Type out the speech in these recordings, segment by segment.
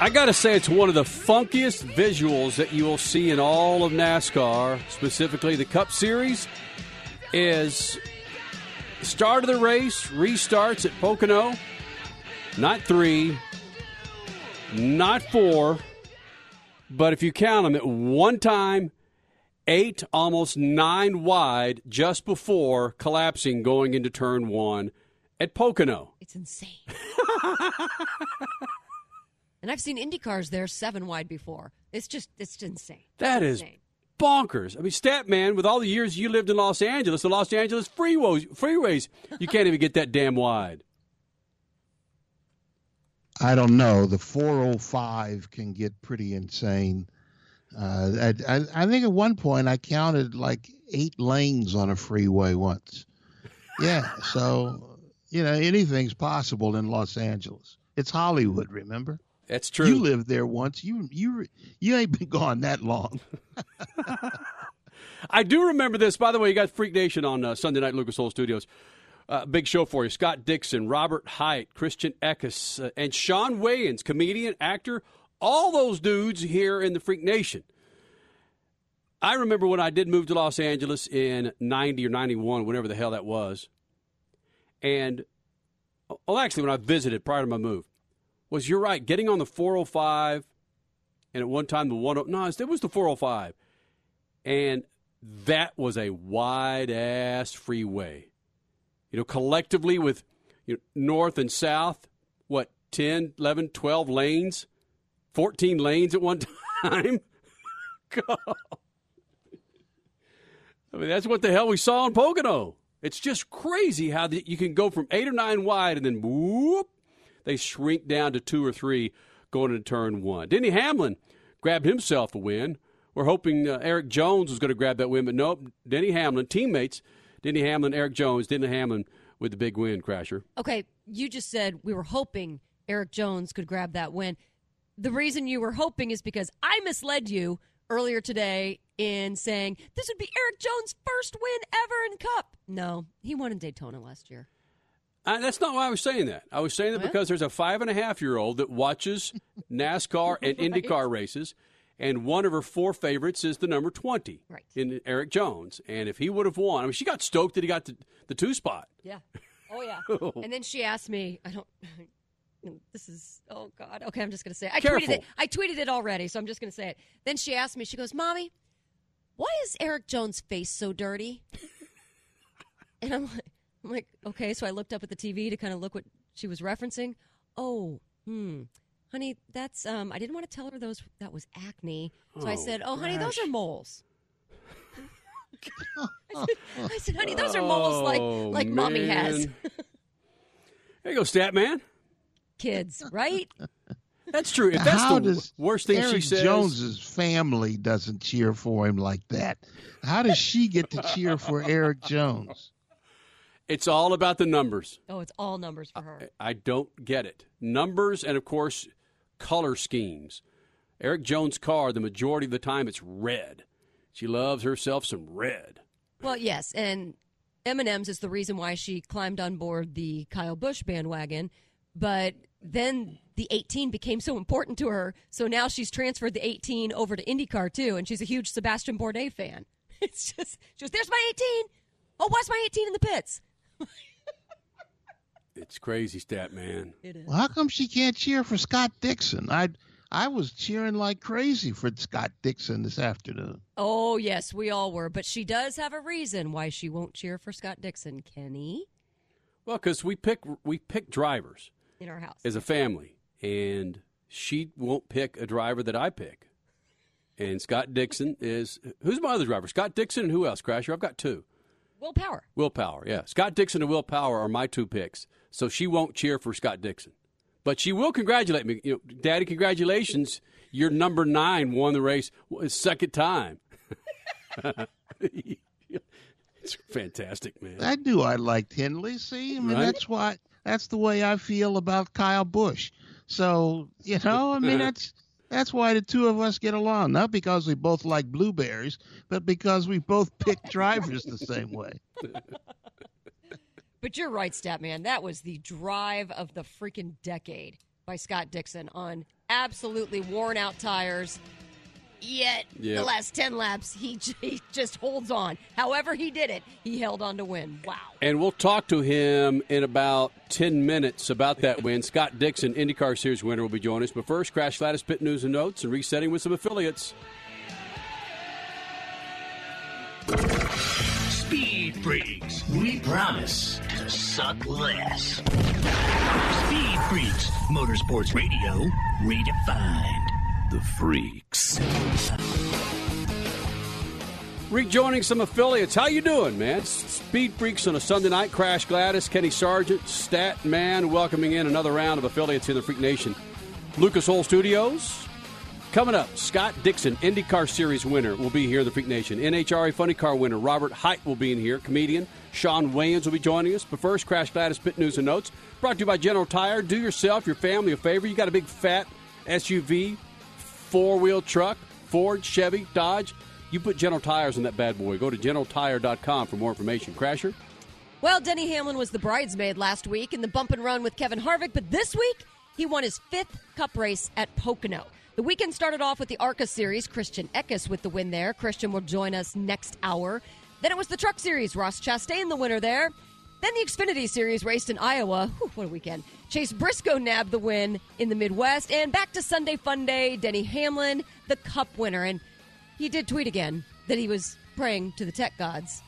I got to say, it's one of the funkiest visuals that you will see in all of NASCAR, specifically the Cup Series, is start of the race, restarts at Pocono, not three, not four, but if you count them at one time, eight, almost nine wide just before collapsing going into turn one at Pocono. It's insane. and I've seen Indy cars there seven wide before. It's just, it's just insane. That is Insane. bonkers. I mean, Statman, with all the years you lived in Los Angeles, the Los Angeles freeways, freeways, you can't even get that damn wide. I don't know. The 405 can get pretty insane. Uh, I, I, I think at one point I counted like eight lanes on a freeway once. Yeah, so you know anything's possible in Los Angeles. It's Hollywood, remember? That's true. You lived there once. You you you ain't been gone that long. I do remember this. By the way, you got Freak Nation on uh, Sunday night, Lucas Oil Studios. Uh, big show for you. Scott Dixon, Robert Hight, Christian Eckes, uh, and Shawn Wayans, comedian, actor, all those dudes here in the Freak Nation. I remember when I did move to Los Angeles in 90 or 91, whenever the hell that was. And, well, actually, when I visited prior to my move, was you're right, getting on the 405 and at one time the 10, no, it was the 405. And that was a wide ass freeway. You know, collectively with you know, north and south, what, 10, 11, 12 lanes? 14 lanes at one time? God. I mean, that's what the hell we saw in Pocono. It's just crazy how the, you can go from eight or nine wide and then whoop, they shrink down to two or three going into turn one. Denny Hamlin grabbed himself a win. We're hoping uh, Erik Jones was going to grab that win, but nope. Denny Hamlin, teammates, Denny Hamlin, Erik Jones, Denny Hamlin with the big win, Crasher. Okay, you just said we were hoping Erik Jones could grab that win. The reason you were hoping is because I misled you earlier today in saying this would be Erik Jones' first win ever in Cup. No, he won in Daytona last year. Uh, that's not why I was saying that. I was saying that Well? because there's a five and a half year old that watches NASCAR and IndyCar races, and one of her four favorites is the number 20 Right. in Erik Jones. And if he would have won, I mean, she got stoked that he got the, the two spot. Yeah. Oh yeah. and then she asked me, I don't. This is oh god. Okay, I'm just gonna say. It. I tweeted Careful. it. I tweeted it already, so I'm just gonna say it. Then she asked me. She goes, "Mommy, why is Erik Jones' face so dirty?" and I'm like, I'm like, okay. So I looked up at the TV to kind of look what she was referencing. Oh, hmm, honey, that's um. I didn't want to tell her those that was acne, so I Oh, said, "Oh, honey, those gosh. are moles." I, said, I said, "Honey, those are moles like Oh, like mommy has." man. There you go, stat man. Kids, right? That's true. If that's How the does worst thing Erik she says, Jones's family doesn't cheer for him like that. How does she get to cheer for Erik Jones? It's all about the numbers. Oh, it's all numbers for her. I don't get it. Numbers and, of course, color schemes. Erik Jones' car, the majority of the time, it's red. She loves herself some red. Well, yes, and M&M's is the reason why she climbed on board the Kyle Busch bandwagon, but then the 18 became so important to her, so now she's transferred the 18 over to IndyCar too, and she's a huge Sebastian Bourdais fan. It's just, she goes, there's my 18. Oh, why's my 18 in the pits? It's crazy, stat man. It is. Well, how come she can't cheer for Scott Dixon? I I was cheering like crazy for Scott Dixon this afternoon. Oh, yes, we all were, but she does have a reason why she won't cheer for Scott Dixon, Kenny, Well, because we pick we pick drivers in our house. as a family, and she won't pick a driver that I pick. And Scott Dixon is who's my other driver? Scott Dixon and who else? Crasher. I've got two. Will Power. Willpower, yeah. Scott Dixon and Will Power are my two picks. So she won't cheer for Scott Dixon. But she will congratulate me. You know, Daddy, congratulations. Your number nine won the race second time. it's fantastic, man. I do. I liked Hindley. See, I mean, Right. that's why. That's the way I feel about Kyle Busch. So you know, I mean, that's that's why the two of us get along. Not because we both like blueberries, but because we both pick drivers the same way. But you're right, Statman. That was the drive of the freaking decade by Scott Dixon on absolutely worn out tires. Yet, Yep. the last 10 laps, he, he just holds on. However, he did it, he held on to win. Wow. And we'll talk to him in about 10 minutes about that win. Scott Dixon, IndyCar Series winner, will be joining us. But first, Crash Gladys Pit News and Notes and resetting with some affiliates. Speed Freaks. We promise to suck less. Speed Freaks, Motorsports Radio, redefined. The Freaks. Rejoining some affiliates. How you doing, man? Speed Freaks on a Sunday night. Crash Gladys, Kenny Sargent, Stat Man, welcoming in another round of affiliates here in the Freak Nation. Lucas Oil Studios. Coming up, Scott Dixon, IndyCar Series winner, will be here in the Freak Nation. NHRA Funny Car winner Robert Hight will be in here. Comedian Shawn Wayans will be joining us. But first, Crash Gladys Pit News and Notes. Brought to you by General Tire. Do yourself, your family a favor. You got a big fat SUV, four wheel truck, Ford, Chevy, Dodge. You put General Tires on that bad boy. Go to generaltire.com for more information. Crasher? Well, Denny Hamlin was the bridesmaid last week in the bump and run with Kevin Harvick, but this week he won his fifth cup race at Pocono. The weekend started off with the ARCA Series, Christian Eckes with the win there. Christian will join us next hour. Then it was the Truck Series, Ross Chastain the winner there. Then the Xfinity Series raced in Iowa. Whew, what a weekend. Chase Briscoe nabbed the win in the Midwest. And back to Sunday Fun Day, Denny Hamlin, the Cup winner. And he did tweet again that he was praying to the tech gods.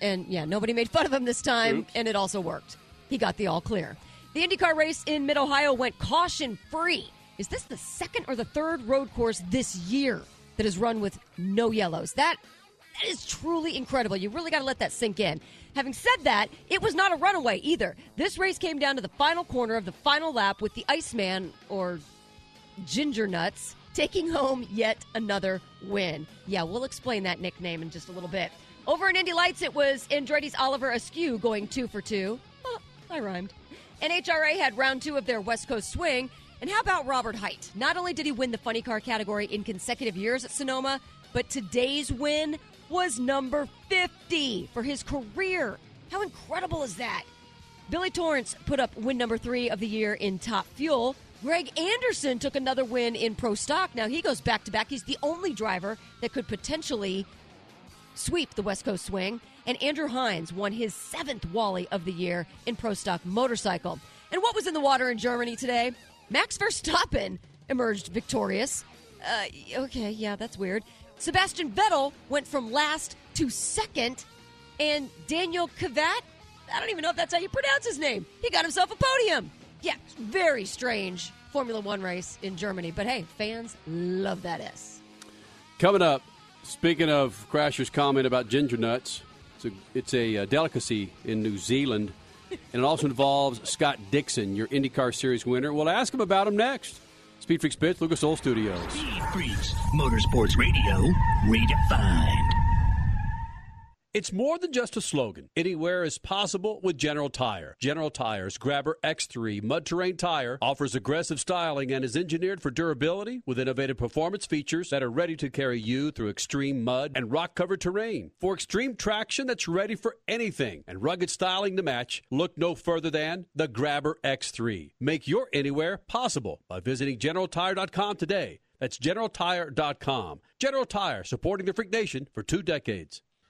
And yeah, nobody made fun of him this time, and it also worked. He got the all clear. The IndyCar race in Mid Ohio went caution free. Is this the second or the third road course this year that is run with no yellows? That that is truly incredible. You really got to let that sink in. Having said that, it was not a runaway either. This race came down to the final corner of the final lap with the Iceman or Ginger Nuts taking home yet another win. Yeah, we'll explain that nickname in just a little bit. Over in Indy Lights, it was Andretti's Oliver Askew going two for two. Oh, I rhymed. NHRA had round two of their West Coast swing. And how about Robert Hight? Not only did he win the funny car category in consecutive years at Sonoma, but today's win was number 50 for his career. How incredible is that? Billy Torrance put up win number three of the year in Top Fuel. Greg Anderson took another win in Pro Stock. Now he goes back to back. He's the only driver that could potentially sweep the West Coast swing. And Andrew Hines won his seventh Wally of the year in Pro Stock Motorcycle. And what was in the water in Germany today? Max Verstappen emerged victorious. Uh, okay, yeah, that's weird. Sebastian Vettel went from last to second, and Daniel Kvyat, I don't even know if that's how you pronounce his name. He got himself a podium. Yeah, very strange Formula One race in Germany, but hey, fans love that S. Coming up, speaking of Crasher's comment about ginger nuts, it's a, it's a uh, delicacy in New Zealand, and it also involves Scott Dixon, your IndyCar Series winner. We'll ask him about him next. Speed Freaks Pits, Lucas Oil Studios. Speed Freaks, Motorsports Radio, redefined. It's more than just a slogan. Anywhere is possible with General Tire. General Tire's Grabber X3 mud terrain tire offers aggressive styling and is engineered for durability with innovative performance features that are ready to carry you through extreme mud and rock covered terrain. For extreme traction that's ready for anything and rugged styling to match, look no further than the Grabber X3. Make your anywhere possible by visiting GeneralTire.com today. That's GeneralTire.com. General Tire, supporting the Freak Nation for two decades.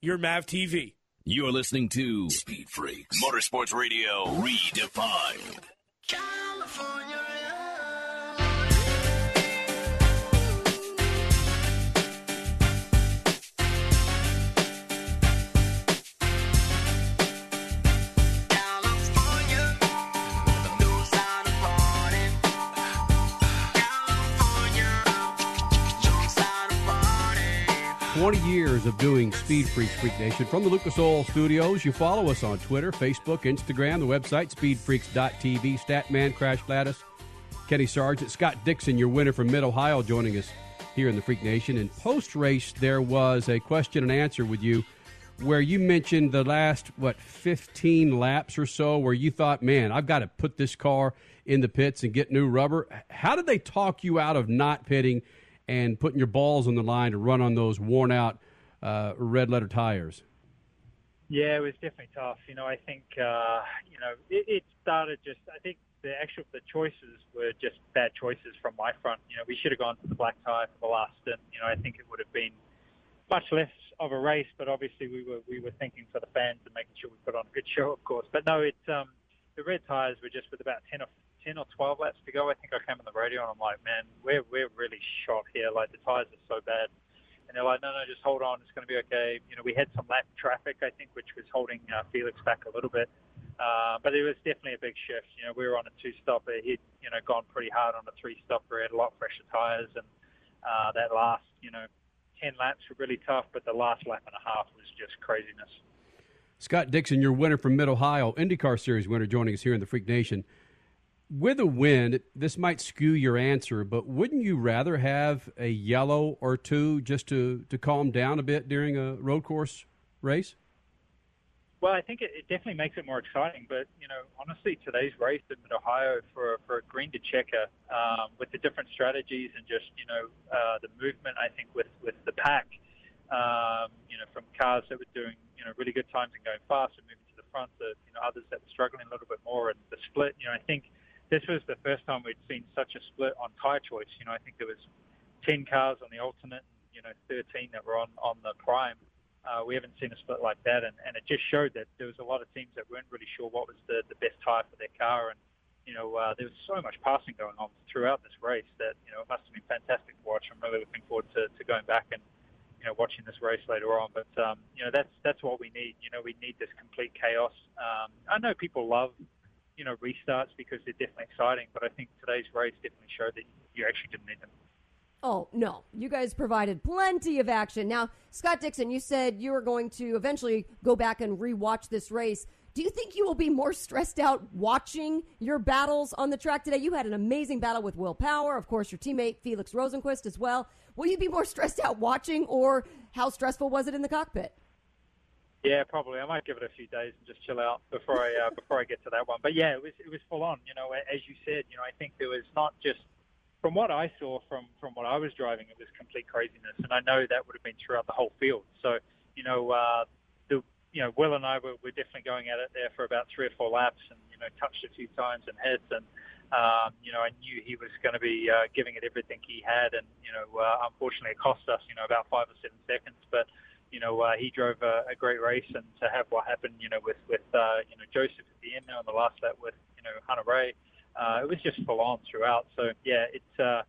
your Mav TV. You're listening to Speed Freaks Motorsports Radio Redefined. California. 20 years of doing Speed Freaks Freak Nation from the Lucas Oil Studios. You follow us on Twitter, Facebook, Instagram, the website, speedfreaks.tv, Statman, Crash Gladys, Kenny Sargent, Scott Dixon, your winner from Mid Ohio, joining us here in the Freak Nation. And post race, there was a question and answer with you where you mentioned the last, what, 15 laps or so, where you thought, man, I've got to put this car in the pits and get new rubber. How did they talk you out of not pitting? And putting your balls on the line to run on those worn out uh, red letter tires? Yeah, it was definitely tough. You know, I think uh, you know it, it started just. I think the actual the choices were just bad choices from my front. You know, we should have gone to the black tire for the last stint. You know, I think it would have been much less of a race, but obviously we were we were thinking for the fans and making sure we put on a good show, of course. But no, it's um, the red tires were just with about ten or 10 or 12 laps to go, I think I came on the radio and I'm like, man, we're, we're really shot here. Like, the tyres are so bad. And they're like, no, no, just hold on. It's going to be okay. You know, we had some lap traffic, I think, which was holding uh, Felix back a little bit. Uh, but it was definitely a big shift. You know, we were on a two-stopper. He'd, you know, gone pretty hard on a three-stopper. Had a lot fresher tyres. And uh, that last, you know, 10 laps were really tough, but the last lap and a half was just craziness. Scott Dixon, your winner from Mid Ohio, IndyCar Series winner, joining us here in the Freak Nation with a win, this might skew your answer, but wouldn't you rather have a yellow or two just to, to calm down a bit during a road course race? Well, I think it, it definitely makes it more exciting. But you know, honestly, today's race in Mid Ohio for for a green to checker um, with the different strategies and just you know uh, the movement. I think with with the pack, um, you know, from cars that were doing you know really good times and going fast and moving to the front to you know others that were struggling a little bit more and the split. You know, I think this was the first time we'd seen such a split on tyre choice. You know, I think there was 10 cars on the alternate, you know, 13 that were on, on the prime. Uh, we haven't seen a split like that, and, and it just showed that there was a lot of teams that weren't really sure what was the, the best tyre for their car, and you know uh, there was so much passing going on throughout this race that you know it must have been fantastic to watch. I'm really looking forward to, to going back and you know watching this race later on. But um, you know that's that's what we need. You know we need this complete chaos. Um, I know people love you know, restarts because they're definitely exciting. But I think today's race definitely showed that you actually didn't need them. Oh, no. You guys provided plenty of action. Now, Scott Dixon, you said you were going to eventually go back and rewatch this race. Do you think you will be more stressed out watching your battles on the track today? You had an amazing battle with Will Power, of course, your teammate Felix Rosenqvist as well. Will you be more stressed out watching, or how stressful was it in the cockpit? Yeah, probably. I might give it a few days and just chill out before I uh, before I get to that one. But yeah, it was it was full on. You know, as you said, you know, I think there was not just from what I saw from from what I was driving, it was complete craziness, and I know that would have been throughout the whole field. So you know, uh, the you know, Will and I were, were definitely going at it there for about three or four laps, and you know, touched a few times and hit, and um, you know, I knew he was going to be uh, giving it everything he had, and you know, uh, unfortunately, it cost us you know about five or seven seconds, but you know, uh, he drove a, a great race, and to have what happened, you know, with with uh, you know Josef at the end there on the last lap with you know Hunter-Reay, uh, it was just full on throughout. So yeah, it's uh,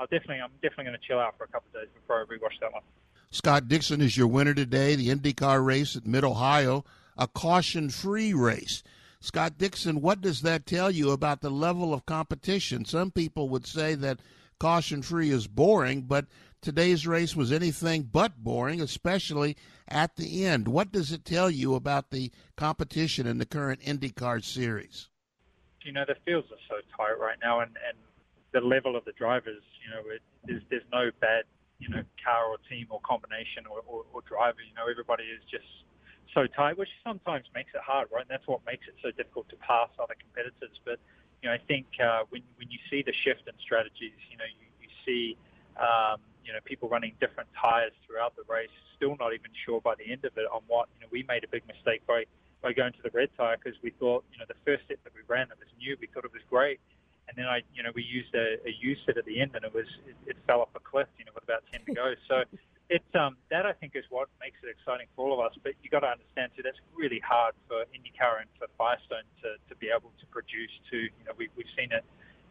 I'll definitely I'm definitely going to chill out for a couple of days before I rewatch that one. Scott Dixon is your winner today. The IndyCar race at Mid Ohio, a caution-free race. Scott Dixon, what does that tell you about the level of competition? Some people would say that caution free is boring, but today's race was anything but boring, especially at the end. What does it tell you about the competition in the current IndyCar series? You know, the fields are so tight right now, and, and the level of the drivers, you know, it, there's, there's no bad, you know, car or team or combination or, or, or driver. You know, everybody is just so tight, which sometimes makes it hard, right? And that's what makes it so difficult to pass other competitors. But, you know, I think uh, when, when you see the shift in strategies, you know, you, you see, um, you know, people running different tires throughout the race, still not even sure by the end of it on what, you know, we made a big mistake by, by going to the red tire because we thought, you know, the first set that we ran, it was new, we thought it was great. And then I, you know, we used a, a U set at the end and it was, it, it fell off a cliff, you know, with about 10 to go. So it's, um, that I think is what makes it exciting for all of us. But you got to understand too, that's really hard for IndyCar and for Firestone to, to be able to produce to, you know, we, we've seen it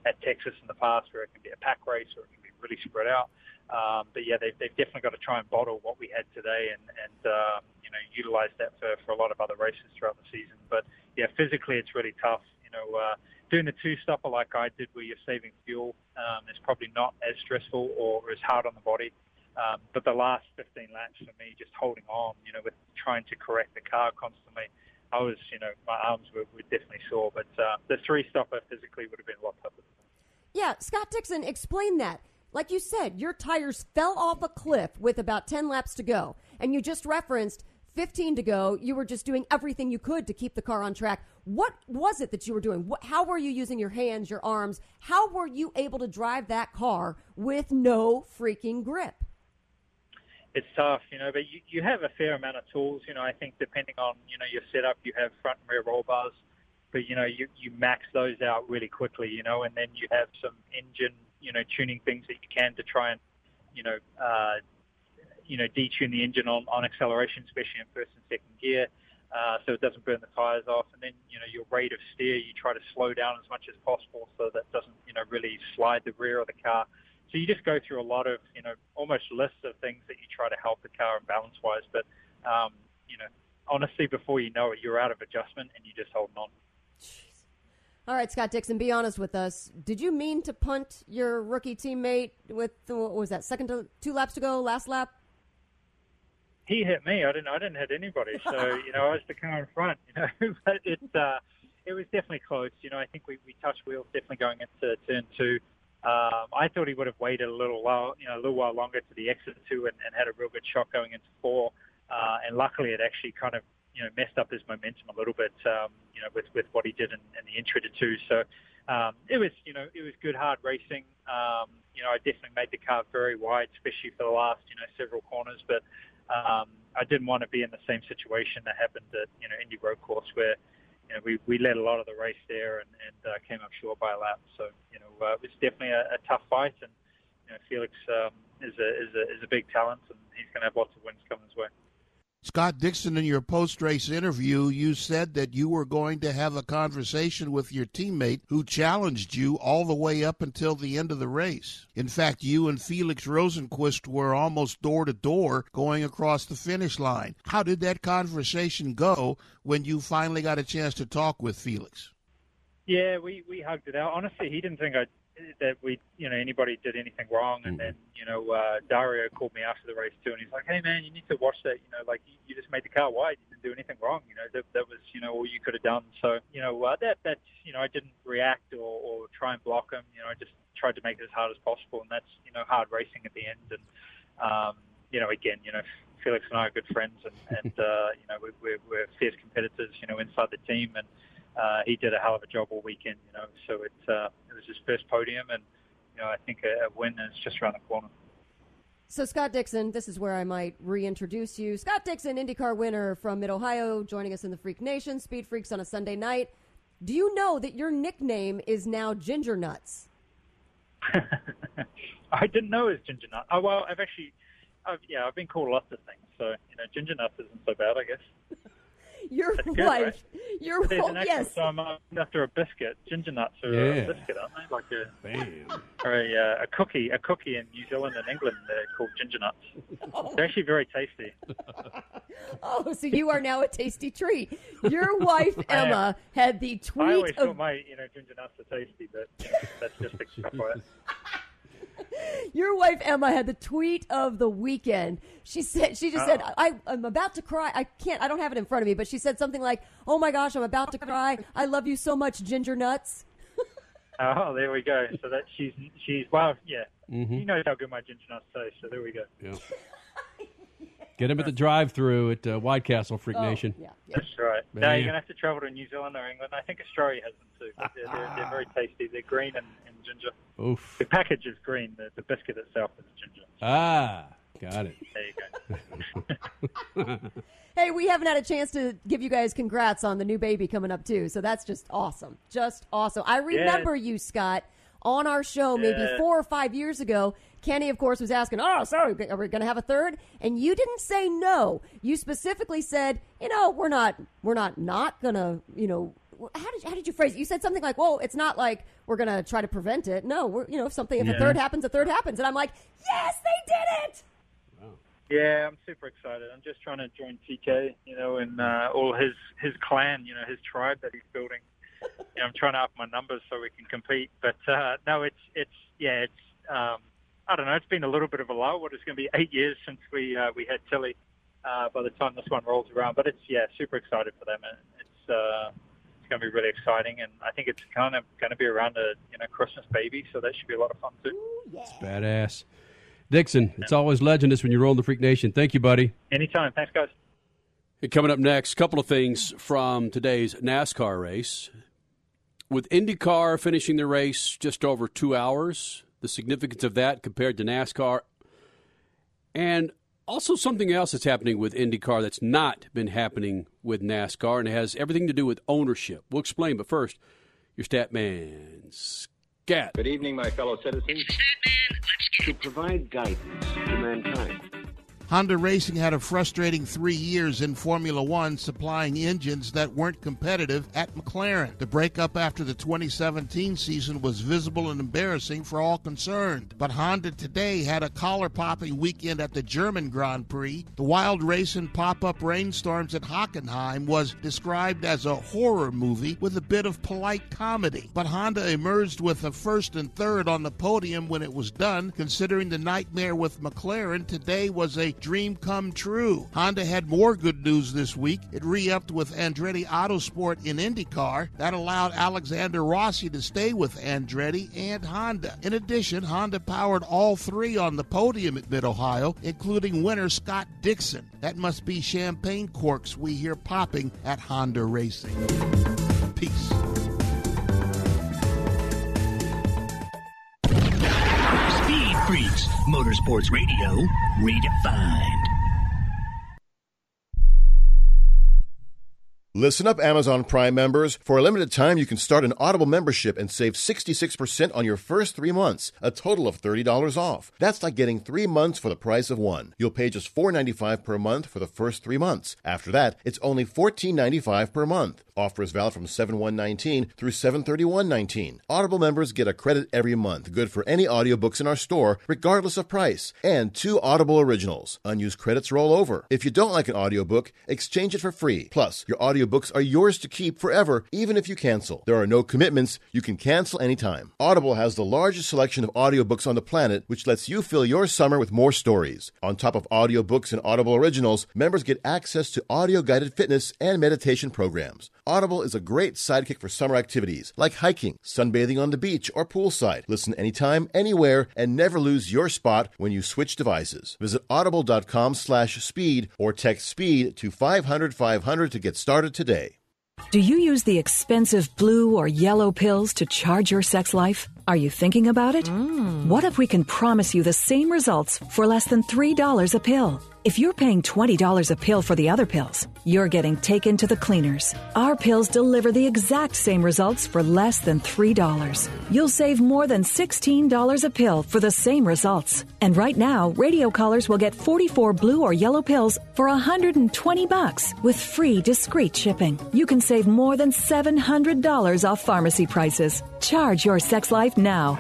at Texas in the past where it can be a pack race or it can be really spread out. Um, but yeah, they've, they've definitely got to try and bottle what we had today and, and um, you know, utilize that for, for a lot of other races throughout the season. But yeah, physically it's really tough. You know, uh, doing the two stopper like I did where you're saving fuel um, is probably not as stressful or as hard on the body. Um, but the last 15 laps for me, just holding on, you know, with trying to correct the car constantly, I was, you know, my arms were, were definitely sore. But uh, the three stopper physically would have been a lot tougher. Yeah, Scott Dixon, explain that like you said, your tires fell off a cliff with about 10 laps to go. And you just referenced 15 to go. You were just doing everything you could to keep the car on track. What was it that you were doing? How were you using your hands, your arms? How were you able to drive that car with no freaking grip? It's tough, you know, but you, you have a fair amount of tools. You know, I think depending on, you know, your setup, you have front and rear roll bars, but, you know, you, you max those out really quickly, you know, and then you have some engine you know, tuning things that you can to try and, you know, uh, you know, detune the engine on, on acceleration, especially in first and second gear, uh, so it doesn't burn the tires off. And then, you know, your rate of steer, you try to slow down as much as possible so that doesn't, you know, really slide the rear of the car. So you just go through a lot of, you know, almost lists of things that you try to help the car balance wise. But, um, you know, honestly, before you know it, you're out of adjustment and you're just holding on. All right, Scott Dixon, be honest with us. Did you mean to punt your rookie teammate with what was that second to two laps to go, last lap? He hit me. I didn't. I didn't hit anybody. So you know, I was the car in front. You know, but it uh, it was definitely close. You know, I think we, we touched wheels definitely going into turn two. Um, I thought he would have waited a little while, you know, a little while longer to the exit two and, and had a real good shot going into four. Uh, and luckily, it actually kind of you know messed up his momentum a little bit, um, you know, with with what he did in, in the intro to two. So um, it was you know it was good hard racing. Um, you know, I definitely made the car very wide, especially for the last you know several corners, but. Um, I didn't want to be in the same situation that happened at you know Indy Road Course where you know we, we led a lot of the race there and, and uh, came up short by a lap. So you know uh, it was definitely a, a tough fight, and you know Felix um, is a is a is a big talent, and he's going to have lots of wins coming his way. Scott Dixon, in your post race interview, you said that you were going to have a conversation with your teammate who challenged you all the way up until the end of the race. In fact, you and Felix Rosenqvist were almost door to door going across the finish line. How did that conversation go when you finally got a chance to talk with Felix? Yeah, we, we hugged it out. Honestly, he didn't think I'd that we, you know, anybody did anything wrong. And then, you know, uh, Dario called me after the race too, and he's like, "Hey, man, you need to watch that. You know, like you, you just made the car wide. You didn't do anything wrong. You know, that, that was, you know, all you could have done. So, you know, uh, that that, you know, I didn't react or, or try and block him. You know, I just tried to make it as hard as possible, and that's, you know, hard racing at the end. And, um, you know, again, you know, Felix and I are good friends, and, and uh, you know, we're, we're, we're fierce competitors, you know, inside the team, and uh, he did a hell of a job all weekend, you know. So it uh, it was his first podium, and you know, I think a, a win is just around the corner. So, Scott Dixon, this is where I might reintroduce you. Scott Dixon, IndyCar winner from Mid Ohio, joining us in the Freak Nation, Speed Freaks on a Sunday night. Do you know that your nickname is now Ginger Nuts? I didn't know it was Ginger Nut. Oh, well, I've actually, I've, yeah, I've been called lots of things. So, you know, Ginger Nuts isn't so bad, I guess. Your That's wife, right? your There's wife, an accent, yes. so I'm uh, after a biscuit. Ginger nuts are Yeah. a biscuit, aren't they? Like a, or a, uh, a cookie, a cookie in New Zealand and England. They're called ginger nuts. They're actually very tasty. Oh, so you are now a tasty treat. Your wife am. Emma had the I always tweet thought my, you know, ginger nuts are tasty, but you know, that's just extrapolate. your wife Emma had the tweet of the weekend. She said she just said Oh. I I'm about to cry. I can't. I don't have it in front of me, but she said something like, "Oh my gosh, I'm about to cry. I love you so much, Ginger Nuts." Oh, there we go. So that she's she's well, yeah. Mhm. He knows how good my ginger nuts taste. So there we go. Yeah. Get him at the drive-through at uh, White Castle Freak Oh, Nation. That's right. Man. Now you're gonna have to travel to New Zealand or England. I think Australia has them too. But they're, they're, they're very tasty. They're green and, and ginger. Oof. The package is green. The, the biscuit itself is ginger. Ah, got it. There you go. Hey, we haven't had a chance to give you guys congrats on the new baby coming up too. So that's just awesome. Just awesome. I remember you, Scott, on our show maybe Yeah. four or five years ago. Kenny, of course, was asking, "Oh, so are we going to have a third? And you didn't say no. You specifically said, "You know, we're not, we're not, not going to, you know." How did how did you phrase it? You said something like, "Well, it's not like we're going to try to prevent it. No, we're, you know, if something, if a third happens, a third happens." And I'm like, "Yes, they did it." Yeah, I'm super excited. I'm just trying to join TK, you know, and uh, all his his clan, you know, his tribe that he's building. You know, I'm trying to up my numbers so we can compete. But uh, no, it's it's yeah, it's um, I don't know. It's been a little bit of a lull. What it's going to be eight years since we uh, we had Tilly. Uh, by the time this one rolls around, but it's yeah, super excited for them. And it's uh, it's going to be really exciting, and I think it's kind of going to be around a you know Christmas baby, so that should be a lot of fun too. It's badass. Dixon, it's always legendous when you roll the Freak Nation. Thank you, buddy. Anytime, thanks guys. Hey, coming up next, a couple of things from today's NASCAR race. With IndyCar finishing the race just over two hours, the significance of that compared to NASCAR, and also something else that's happening with IndyCar that's not been happening with NASCAR, and it has everything to do with ownership. We'll explain, but first, your stat man, Scat. Good evening, my fellow citizens. To provide guidance to mankind. Honda Racing had a frustrating three years in Formula One, supplying engines that weren't competitive at McLaren. The breakup after the 2017 season was visible and embarrassing for all concerned. But Honda today had a collar popping weekend at the German Grand Prix. The wild race and pop up rainstorms at Hockenheim was described as a horror movie with a bit of polite comedy. But Honda emerged with a first and third on the podium when it was done, considering the nightmare with McLaren. Today was a dream come true. Honda had more good news this week. It re-upped with Andretti Autosport in IndyCar. That allowed Alexander Rossi to stay with Andretti and Honda. In addition, Honda powered all three on the podium at Mid-Ohio, including winner Scott Dixon. That must be champagne corks we hear popping at Honda Racing. Peace. Freaks, Motorsports Radio, redefined. Listen up, Amazon Prime members. For a limited time, you can start an Audible membership and save 66% on your first three months, a total of $30 off. That's like getting three months for the price of one. You'll pay just $4.95 per month for the first three months. After that, it's only $14.95 per month. Offer is valid from 7-1-19 through 7-31-19. Audible members get a credit every month, good for any audiobooks in our store, regardless of price. And two Audible originals. Unused credits roll over. If you don't like an audiobook, exchange it for free. Plus, your audiobook audiobooks are yours to keep forever, even if you cancel. There are no commitments. You can cancel anytime. Audible has the largest selection of audiobooks on the planet, which lets you fill your summer with more stories. On top of audiobooks and Audible originals, members get access to audio guided fitness and meditation programs. Audible is a great sidekick for summer activities like hiking, sunbathing on the beach, or poolside. Listen anytime, anywhere, and never lose your spot when you switch devices. Visit audible.com slash speed or text speed to 500 500 to get started today. Do you use the expensive blue or yellow pills to charge your sex life? Are you thinking about it? Mm. What if we can promise you the same results for less than $3 a pill? If you're paying $20 a pill for the other pills, you're getting taken to the cleaners. Our pills deliver the exact same results for less than $3. You'll save more than $16 a pill for the same results. And right now, radio callers will get 44 blue or yellow pills for 120 bucks with free discreet shipping. You can save more than $700 off pharmacy prices. Charge your sex life now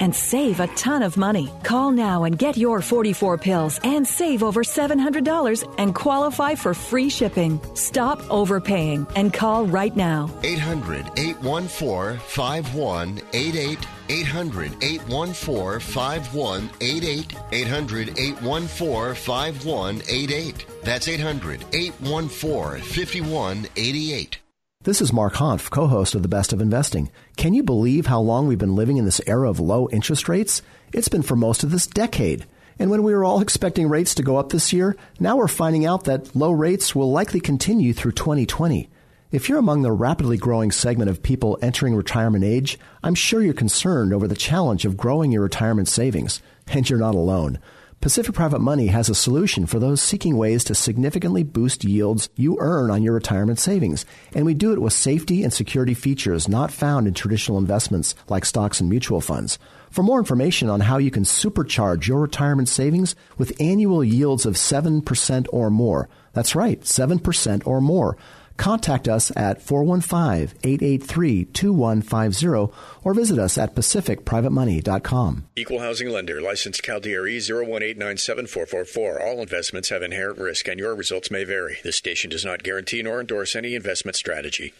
and save a ton of money. Call now and get your 44 pills and save over $700 and qualify for free shipping. Stop overpaying and call right now. 800 814 5188. 800 814 5188. 800 814 5188. That's 800 814 5188. This is Mark Hanf, co-host of The Best of Investing. Can you believe how long we've been living in this era of low interest rates? It's been for most of this decade. And when we were all expecting rates to go up this year, now we're finding out that low rates will likely continue through 2020. If you're among the rapidly growing segment of people entering retirement age, I'm sure you're concerned over the challenge of growing your retirement savings. And you're not alone. Pacific Private Money has a solution for those seeking ways to significantly boost yields you earn on your retirement savings. And we do it with safety and security features not found in traditional investments like stocks and mutual funds. For more information on how you can supercharge your retirement savings with annual yields of 7% or more, that's right, 7% or more, contact us at 415-883-2150 or visit us at pacificprivatemoney.com. Equal housing lender, licensed CalDRE 018974444. All investments have inherent risk and your results may vary. This station does not guarantee nor endorse any investment strategy.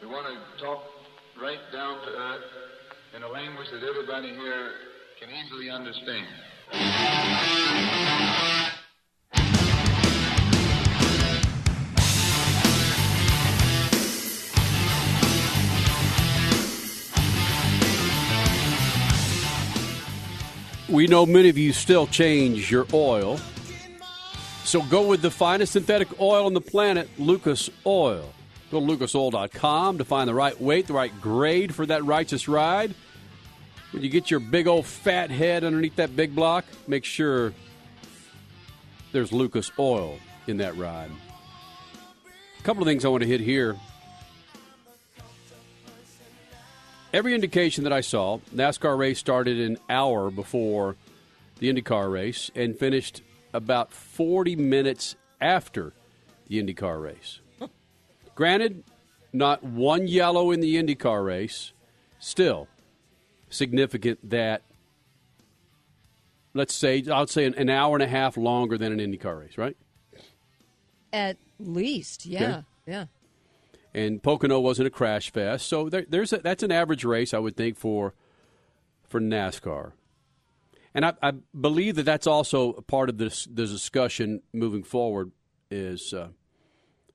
We want to talk right down to earth in a language that everybody here can easily understand. We know many of you still change your oil. So go with the finest synthetic oil on the planet, Lucas Oil. Go to lucasoil.com to find the right weight, the right grade for that righteous ride. When you get your big old fat head underneath that big block, make sure there's Lucas Oil in that ride. A couple of things I want to hit here. Every indication that I saw, NASCAR race started an hour before the IndyCar race and finished about 40 minutes after the IndyCar race. Granted, not one yellow in the IndyCar race. Still significant that, let's say, I'd say an, an hour and a half longer than an IndyCar race, right? At least, yeah, Okay. yeah. And Pocono wasn't a crash fest, so there, there's a, that's an average race I would think for for NASCAR, and I, I believe that that's also a part of this the discussion moving forward is uh,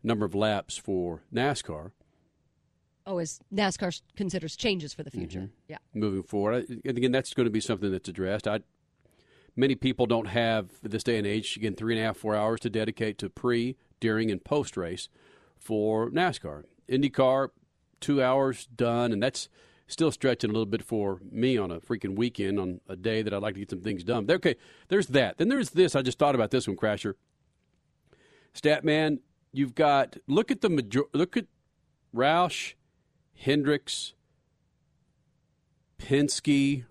number of laps for NASCAR Oh, as NASCAR considers changes for the future. Mhm. Yeah. moving forward. I- And again, that's going to be something that's addressed. I, many people don't have this day and age again three and a half four hours to dedicate to pre, during, and post race for NASCAR. IndyCar, two hours done, and that's still stretching a little bit for me on a freaking weekend on a day that I'd like to get some things done. Okay, there's that. Then there's this. I just thought about this one, Crasher. Statman, you've got look at the major, look at Roush, Hendricks, Penske,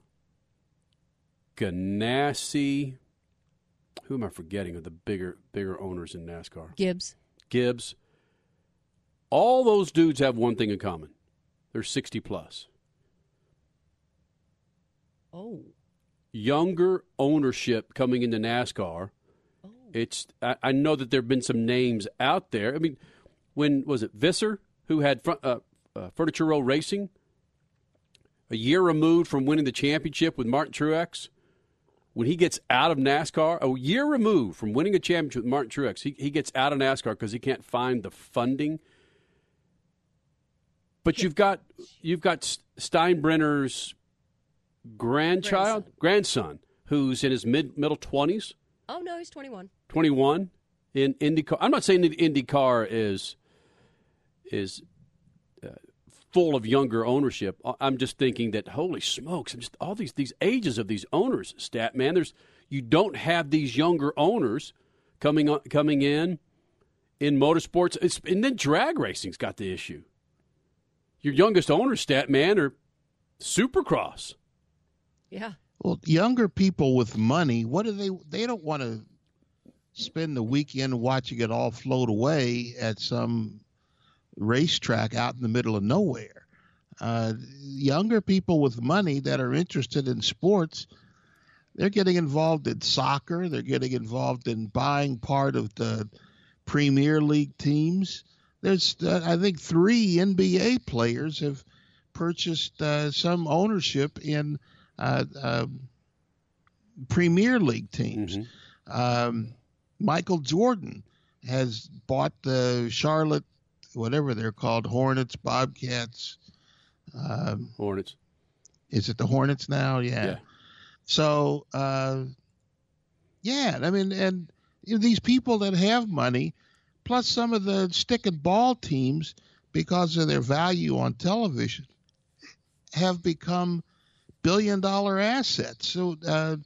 Ganassi. Who am I forgetting of the bigger bigger owners in NASCAR? Gibbs. Gibbs. All those dudes have one thing in common. They're 60 plus. Oh. Younger ownership coming into NASCAR. Oh. It's I, I know that there have been some names out there. I mean, when was it Visser who had front, uh, uh, Furniture Row Racing, a year removed from winning the championship with Martin Truex. When he gets out of NASCAR, a year removed from winning a championship with Martin Truex, he, he gets out of NASCAR because he can't find the funding. But you've got you've got Steinbrenner's grandchild, grandson, grandson who's in his mid middle twenties. Oh no, he's twenty one. Twenty one in IndyCar. I'm not saying that IndyCar is is uh, full of younger ownership. I'm just thinking that holy smokes, just all these these ages of these owners, stat man. There's you don't have these younger owners coming on, coming in in motorsports, it's, and then drag racing's got the issue. Your youngest owners, stat man, are Supercross. Yeah. Well, younger people with money, what do they? They don't want to spend the weekend watching it all float away at some racetrack out in the middle of nowhere. Uh, younger people with money that are interested in sports, they're getting involved in soccer. They're getting involved in buying part of the Premier League teams. There's, uh, I think, three NBA players have purchased uh, some ownership in uh, um, Premier League teams. Mm-hmm. Um, Michael Jordan has bought the Charlotte, whatever they're called, Hornets, Bobcats. Um, Hornets. Is it the Hornets now? Yeah. yeah. So, uh, yeah, I mean, and you know, these people that have money, plus some of the stick and ball teams, because of their value on television, have become billion dollar assets. So uh,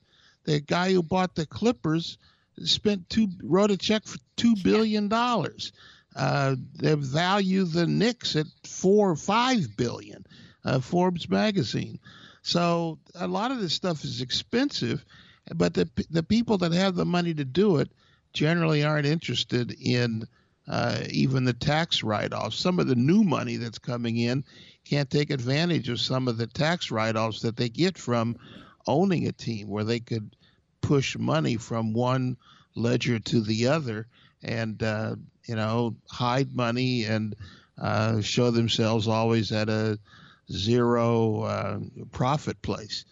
the guy who bought the Clippers spent two wrote a check for two billion dollars. Uh, they value the Knicks at four or five billion. Uh, Forbes magazine. So a lot of this stuff is expensive, but the the people that have the money to do it generally aren't interested in uh, even the tax write-offs. Some of the new money that's coming in can't take advantage of some of the tax write-offs that they get from owning a team, where they could push money from one ledger to the other and uh, you know hide money and uh, show themselves always at a zero uh, profit place.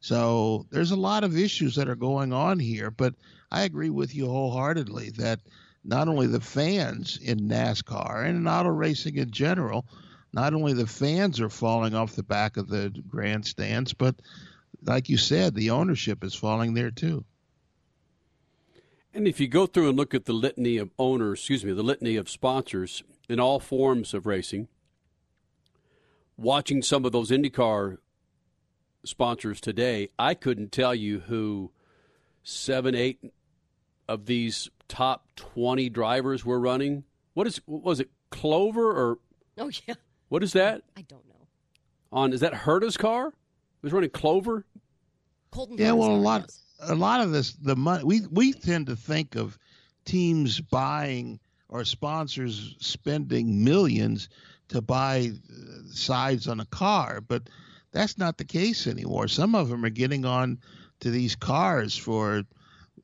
So there's a lot of issues that are going on here, but I agree with you wholeheartedly that not only the fans in NASCAR and in auto racing in general, not only the fans are falling off the back of the grandstands, but like you said, the ownership is falling there too. And if you go through and look at the litany of owners, excuse me, the litany of sponsors in all forms of racing, watching some of those IndyCar sponsors today, I couldn't tell you who seven, eight of these top 20 drivers were running. What is, what was it, Clover or? Oh, yeah. What is that? I don't know. On, is that Herta's car? He was running Clover? Colton yeah, well, a lot, yes. a lot of this, the money, we, we tend to think of teams buying or sponsors spending millions to buy uh, sides on a car, but that's not the case anymore. Some of them are getting on to these cars for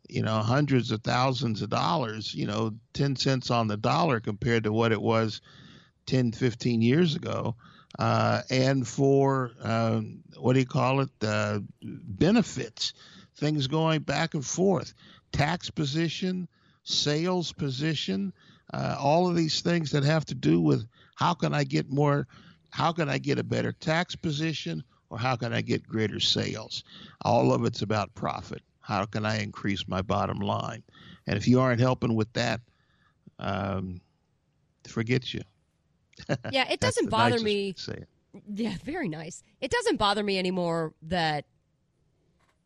you know hundreds of thousands of dollars you know 10 cents on the dollar compared to what it was 10 15 years ago. Uh, and for uh, what do you call it? Uh, benefits things going back and forth tax position sales position uh, all of these things that have to do with how can i get more how can i get a better tax position or how can i get greater sales? All of it's about profit how can I increase my bottom line? And if you aren't helping with that, um, forget you. Yeah, it doesn't bother me. Yeah, very nice. It doesn't bother me anymore that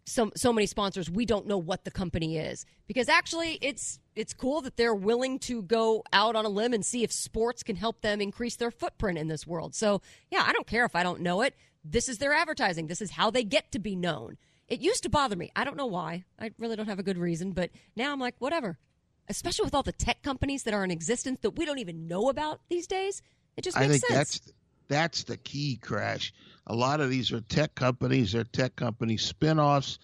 so so many sponsors we don't know what the company is because actually it's it's cool that they're willing to go out on a limb and see if sports can help them increase their footprint in this world. So, yeah, I don't care if I don't know it. This is their advertising. This is how they get to be known. It used to bother me. I don't know why. I really don't have a good reason, but now I'm like, whatever. Especially with all the tech companies that are in existence that we don't even know about these days. It just makes I think sense. that's that's the key crash. A lot of these are tech companies. They're tech company spinoffs.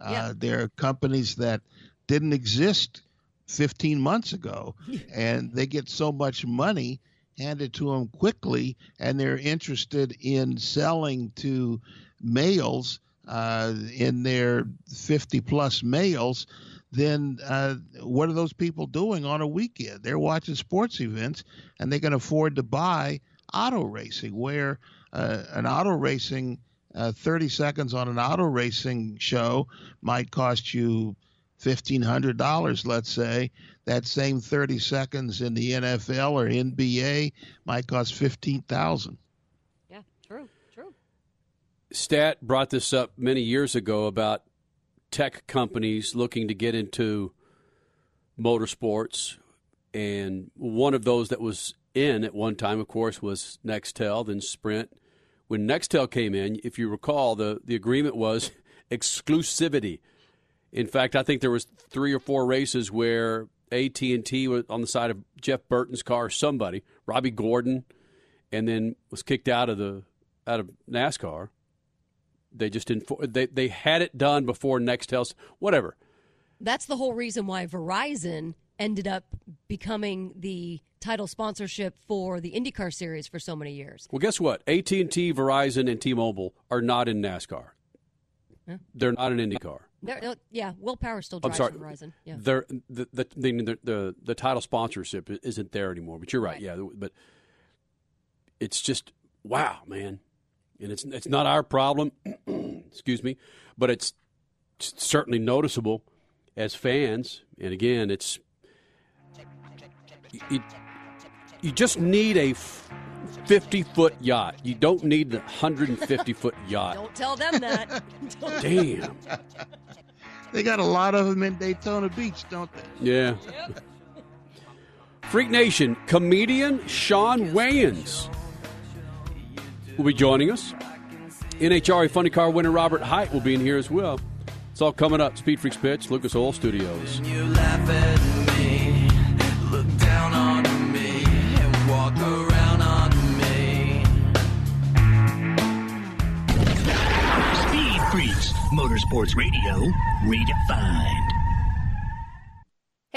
Uh, They're companies that didn't exist 15 months ago, and they get so much money handed to them quickly, and they're interested in selling to males uh, in their 50 plus males. Then uh, what are those people doing on a weekend? They're watching sports events, and they can afford to buy auto racing, where uh, an auto racing uh, 30 seconds on an auto racing show might cost you $1,500, let's say. That same 30 seconds in the NFL or NBA might cost 15000 Yeah, true, true. Stat brought this up many years ago about tech companies looking to get into motorsports. And one of those that was in at one time, of course, was Nextel, then Sprint. When Nextel came in, if you recall, the, the agreement was exclusivity. In fact, I think there was three or four races where AT and T was on the side of Jeff Burton's car, somebody, Robby Gordon, and then was kicked out of the out of NASCAR. They just didn't. They they had it done before Nextel. Whatever. That's the whole reason why Verizon ended up becoming the title sponsorship for the IndyCar series for so many years. Well, guess what? AT and T, Verizon, and T-Mobile are not in NASCAR. Huh? They're not in IndyCar. They're, yeah, Will Power still I'm sorry. Verizon. Yeah. They're, the, the, the, the, the title sponsorship isn't there anymore. But you're right. Yeah, but it's just wow, man, and it's it's not our problem. excuse me, but it's certainly noticeable as fans. And again, it's you, you just need a 50 foot yacht. You don't need the 150 foot yacht. Don't tell them that. Damn. They got a lot of them in Daytona Beach, don't they? Yeah. Freak Nation comedian Shawn Wayans will be joining us. NHRA Funny Car winner Robert Hight will be in here as well. It's all coming up. Speed Freaks Pitch, Lucas Oil Studios. You laugh at me, look down on me, and walk around on me. Speed Freaks, Motorsports Radio, redefined.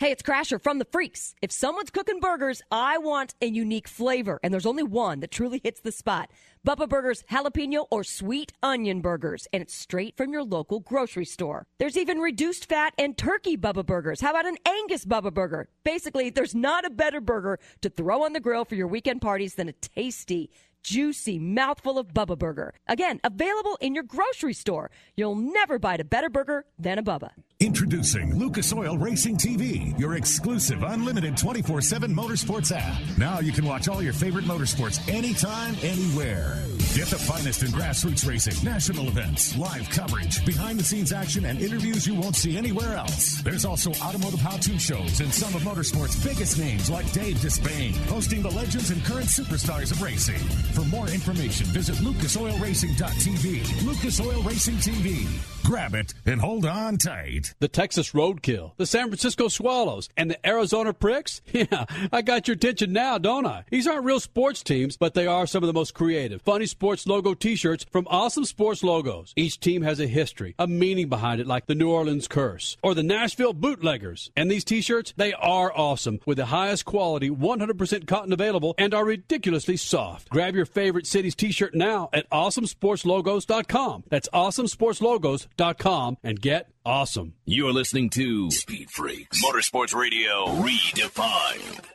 Hey, it's Crasher from the Freaks. If someone's cooking burgers, I want a unique flavor, and there's only one that truly hits the spot. Bubba Burgers jalapeno or sweet onion burgers, and it's straight from your local grocery store. There's even reduced fat and turkey Bubba Burgers. How about an Angus Bubba Burger? Basically, there's not a better burger to throw on the grill for your weekend parties than a tasty, juicy mouthful of Bubba Burger. Again, available in your grocery store. You'll never bite a better burger than a Bubba. Introducing Lucas Oil Racing TV, your exclusive unlimited 24 7 motorsports app. Now you can watch all your favorite motorsports anytime, anywhere. Get the finest in grassroots racing, national events, live coverage, behind the scenes action, and interviews you won't see anywhere else. There's also automotive how to shows and some of motorsports' biggest names like Dave Despain, hosting the legends and current superstars of racing. For more information, visit lucasoilracing.tv. Lucas Oil Racing TV. Grab it and hold on tight. The Texas Roadkill, the San Francisco Swallows, and the Arizona Pricks? Yeah, I got your attention now, don't I? These aren't real sports teams, but they are some of the most creative, funny sports logo t shirts from awesome sports logos. Each team has a history, a meaning behind it, like the New Orleans Curse or the Nashville Bootleggers. And these t shirts, they are awesome with the highest quality, 100% cotton available, and are ridiculously soft. Grab your favorite city's t shirt now at awesomesportslogos.com. That's awesomesportslogos.com and get awesome. You're listening to Speed Freaks Motorsports Radio Redefined.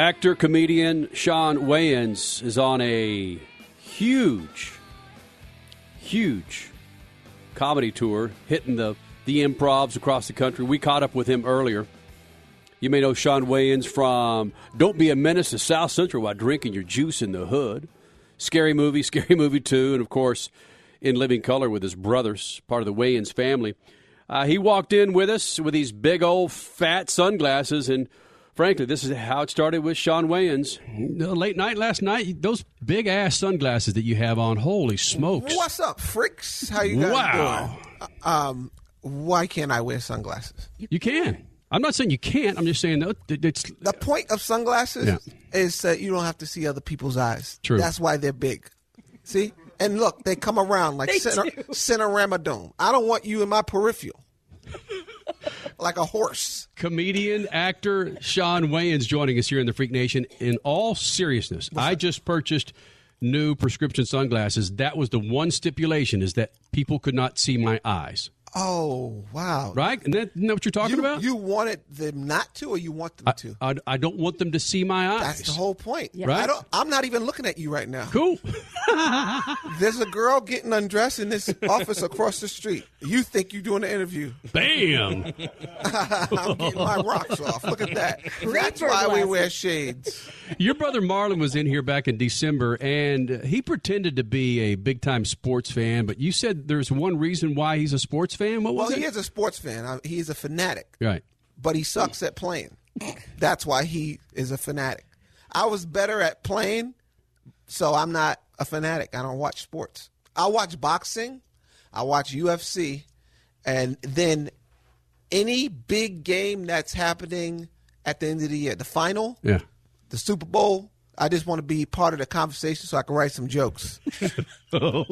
Actor, comedian Shawn Wayans is on a huge, huge comedy tour, hitting the, the improvs across the country. We caught up with him earlier. You may know Shawn Wayans from Don't Be a Menace to South Central while drinking your juice in the hood. Scary movie, Scary Movie 2, and of course, in living color with his brothers, part of the Wayans family. Uh, he walked in with us with these big old fat sunglasses, and frankly, this is how it started with Shawn Wayans. Late night last night, those big ass sunglasses that you have on, holy smokes. What's up, freaks? How you guys Wow. doing? Uh, Um, why can't I wear sunglasses? You can. I'm not saying you can't. I'm just saying that it's The point of sunglasses Yeah. is that you don't have to see other people's eyes. True. That's why they're big. See? And look, they come around like They center, do. Cineramadome. I don't want you in my peripheral. like a horse. comedian, actor Shawn Wayans joining us here in the Freak Nation. In all seriousness, I just purchased new prescription sunglasses. That was the one stipulation: is that people could not see my eyes. Oh, wow. Right? And that, isn't that what you're talking you, about? You wanted them not to, or you want them I, to? I, I don't want them to see my eyes. That's the whole point. Yeah. Right? I don't, I'm not even looking at you right now. Cool. There's a girl getting undressed in this office across the street. You think you're doing an interview? Bam! I'm getting my rocks off. Look at that. That's why we wear shades. Your brother Marlon was in here back in December, and he pretended to be a big time sports fan. But you said there's one reason why he's a sports fan. What was Well, it? he is a sports fan. He is a fanatic, right. but he sucks at playing. That's why he is a fanatic. I was better at playing, so I'm not a fanatic. I don't watch sports. I watch boxing, I watch UFC, and then any big game that's happening at the end of the year, the final, Yeah. the Super Bowl. I just want to be part of the conversation so I can write some jokes. Oh.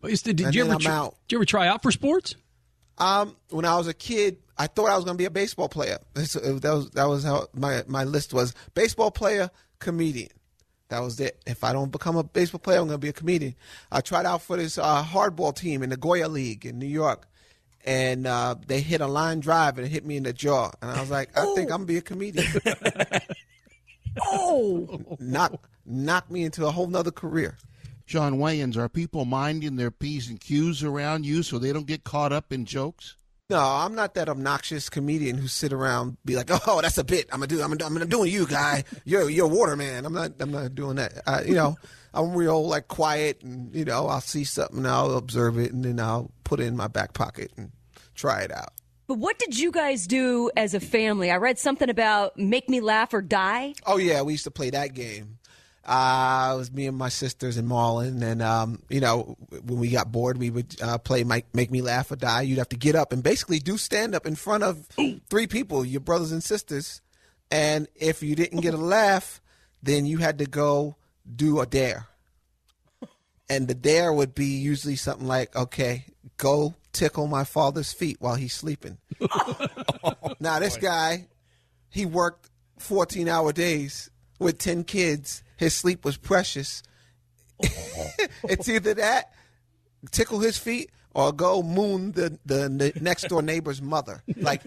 But is- did, And you then ever I'm try, out. did you ever try out for sports? Um, when I was a kid, I thought I was going to be a baseball player. This- uh, That was that was how my my list was: baseball player, comedian. That was it. If I don't become a baseball player, I'm going to be a comedian. I tried out for this uh, hardball team in the Goya League in New York, and uh, they hit a line drive and it hit me in the jaw, and I was like, I think I'm going to be a comedian. oh, knock knock me into a whole nother career. Shawn Wayans, are people minding their P's and Q's around you so they don't get caught up in jokes? No, I'm not that obnoxious comedian who sit around be like, "Oh, that's a bit. I'm gonna do. I'm gonna, I'm gonna doing you, guy. You're you're waterman. I'm not. I'm not doing that. I, you know, I'm real like quiet, and you know, I'll see something, I'll observe it, and then I'll put it in my back pocket and try it out. But what did you guys do as a family? I read something about make me laugh or die. Oh yeah, we used to play that game. Uh, it was me and my sisters and Marlon, and um, you know, when we got bored, we would uh, play make, make Me Laugh or Die. You'd have to get up and basically do stand up in front of three people, your brothers and sisters, and if you didn't get a laugh, then you had to go do a dare. And the dare would be usually something like, "Okay, go tickle my father's feet while he's sleeping." now this guy, he worked 14 hour days with 10 kids. His sleep was precious. it's either that, tickle his feet, or go moon the, the, the next door neighbor's mother. Like,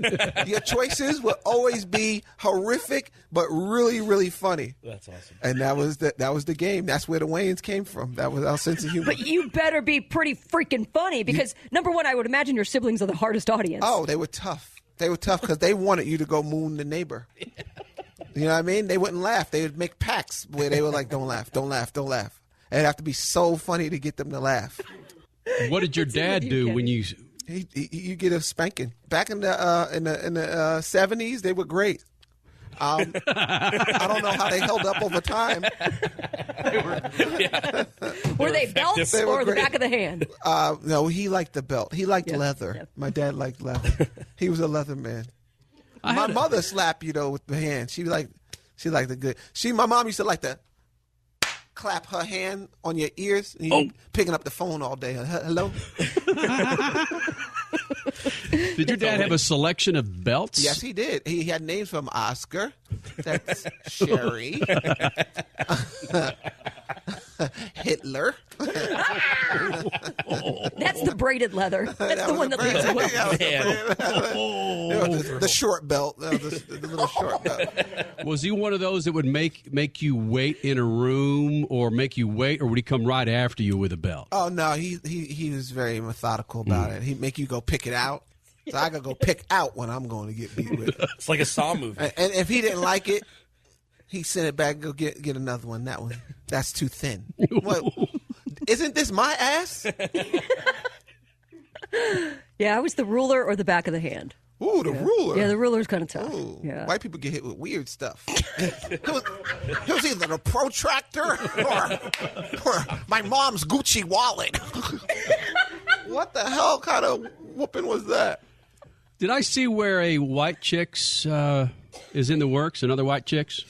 your choices will always be horrific, but really, really funny. That's awesome. And that was the, that was the game. That's where the Wayans came from. That was our sense of humor. But you better be pretty freaking funny because number one, I would imagine your siblings are the hardest audience. Oh, they were tough. They were tough because they wanted you to go moon the neighbor. You know what I mean? They wouldn't laugh. They would make packs where they were like, "Don't laugh, don't laugh, don't laugh." It'd have to be so funny to get them to laugh. What did your dad do when you He, he, you get a spanking. Back in the uh, in the in the uh, 70s, they were great. Um, I don't know how they held up over time. Were they belts They were or the back of the hand? Uh, no, he liked the belt. He liked leather. My dad liked leather. he was a leather man. My mother slapped you though with the hand. She like she like the good. She my mom used to like to clap her hand on your ears. And you oh. picking up the phone all day. Hello. Did your dad have a selection of belts? Yes, he did. He had names from Oscar. That's Sherry. Hitler. That's the braided leather. That's the one that leaves well. That was the, oh. the short belt. The, the little short belt. Was he one of those that would make make you wait in a room, or make you wait, or would he come right after you with a belt? Oh no, he he he was very methodical about mm. it. He'd make you go pick it out. So I gotta go pick out when I'm going to get beat with. It's like a Saw movie. And, and if he didn't like it, he sent it back. And go get get another one. That one that's too thin. what? Isn't this my ass? Yeah, I was the ruler or the back of the hand. Ooh, the ruler. Yeah, the ruler's kind of tough. Ooh, Yeah. White people get hit with weird stuff. it, was, it was either a protractor or, or my mom's Gucci wallet. what the hell kind of whooping was that? Did I see where a white chicks uh, is in the works? Another white chicks?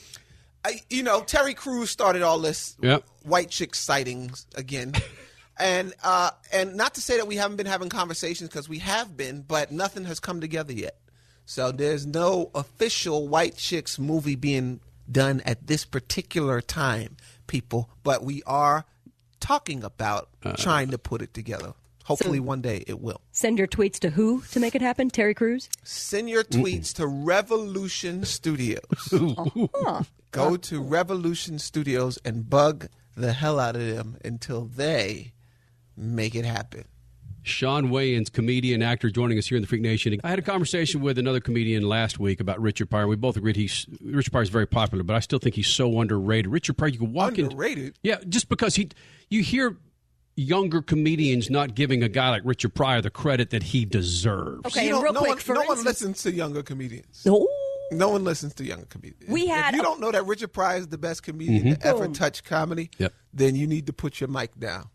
I, you know, Terry Crews started all this Yep. white chick sightings again. and uh, and not to say that we haven't been having conversations because we have been, but nothing has come together yet. So there's no official white chicks movie being done at this particular time, people. But we are talking about trying to put it together. Hopefully, one day it will. Send your tweets to who to make it happen? Terry Crews? Send your tweets to Revolution Studios. Uh-huh. Go to Revolution Studios and bug the hell out of them until they make it happen. Shawn Wayans, comedian, actor, joining us here in the Freak Nation. I had a conversation with another comedian last week about Richard Pryor. We both agreed he's Richard Pryor is very popular, but I still think he's so underrated. Richard Pryor, you can walk in. Underrated? Yeah, just because he, you hear younger comedians not giving a guy like Richard Pryor the credit that he deserves. Okay, You and don't- real no quick, one, for no one instance- listens to younger comedians. No. No one listens to younger comedians. We had if you a- don't know that Richard Pryor is the best comedian Mhm. to ever Boom. touch comedy, Yep. then you need to put your mic down.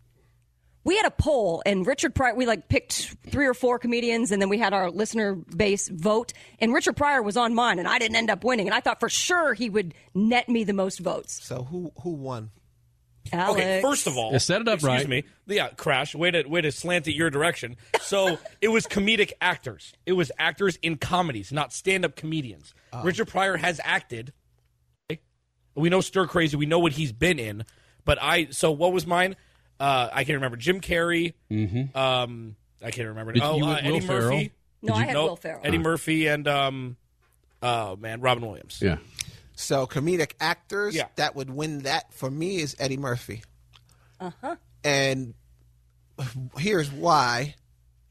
We had a poll, and Richard Pryor. We like picked three or four comedians, and then we had our listener base vote. And Richard Pryor was on mine, and I didn't end up winning. And I thought for sure he would net me the most votes. So who who won? Alex. Okay, first of all, Yeah, set it up excuse right. me. Yeah, crash. Way to way to slant it your direction. So it was comedic actors. It was actors in comedies, not stand-up comedians. Richard Pryor has acted. Okay? We know Stir Crazy. We know what he's been in. But I. So what was mine? Uh, I can remember Jim Carrey. Mm-hmm. Um, I can't remember. Did oh, you uh, Will Eddie Ferrell? Murphy. No, Did I you- had nope. Will Ferrell. Eddie Murphy and um, oh man, Robin Williams. Yeah. So comedic actors Yeah. that would win that for me is Eddie Murphy. Uh huh. And here's why.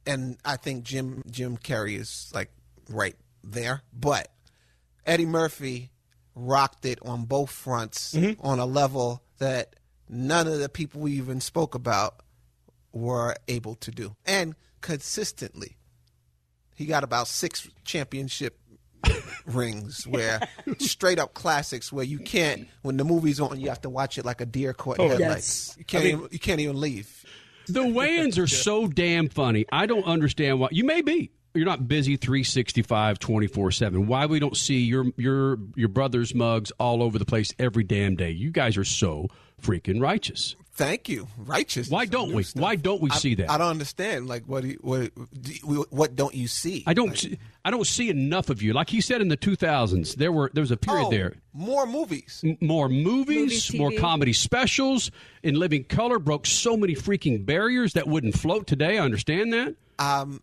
And I think Jim Jim Carrey is like right there, but Eddie Murphy rocked it on both fronts Mm-hmm. on a level that none of the people we even spoke about were able to do, and consistently. He got about six championship rings where straight up classics where you can't when the movie's on you have to watch it like a deer caught in Totally. headlights. Yes. You can't I mean- even, you can't even leave. The Wayans are so damn funny. I don't understand why. You may be. You're not busy 365 24/7. Why we don't see your your your brother's mugs all over the place every damn day. You guys are so freaking righteous. Thank you, righteous. Why don't we? Why don't we I, see that? I don't understand. Like what? do you- What? do you- What don't you see? I don't. see, I don't see enough of you. Like he said in the 2000s, there were there was a period Oh, there. More movies. M- More movies, Movie, more comedy specials in living color broke so many freaking barriers that wouldn't float today. I understand that, Um,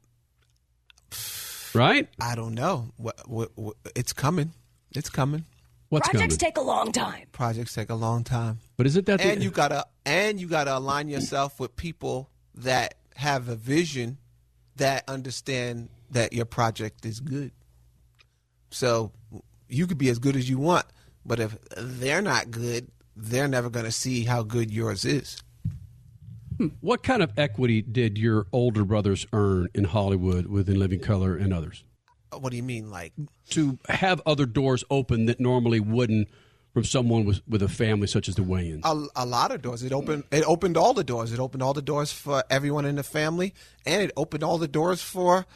right? I don't know. What, what, what? It's coming. It's coming. What's Projects coming? take a long time. Projects take a long time, but is it that? the- and you gotta and you gotta align yourself with people that have a vision that understand that your project is good. So you could be as good as you want, but if they're not good, they're never going to see how good yours is. Hmm. What kind of equity did your older brothers earn in Hollywood within Living Color and others? What do you mean, like? To have other doors open that normally wouldn't from someone with, with a family such as the Wayans. A, a lot of doors. It opened. It opened all the doors. It opened all the doors for everyone in the family, and it opened all the doors for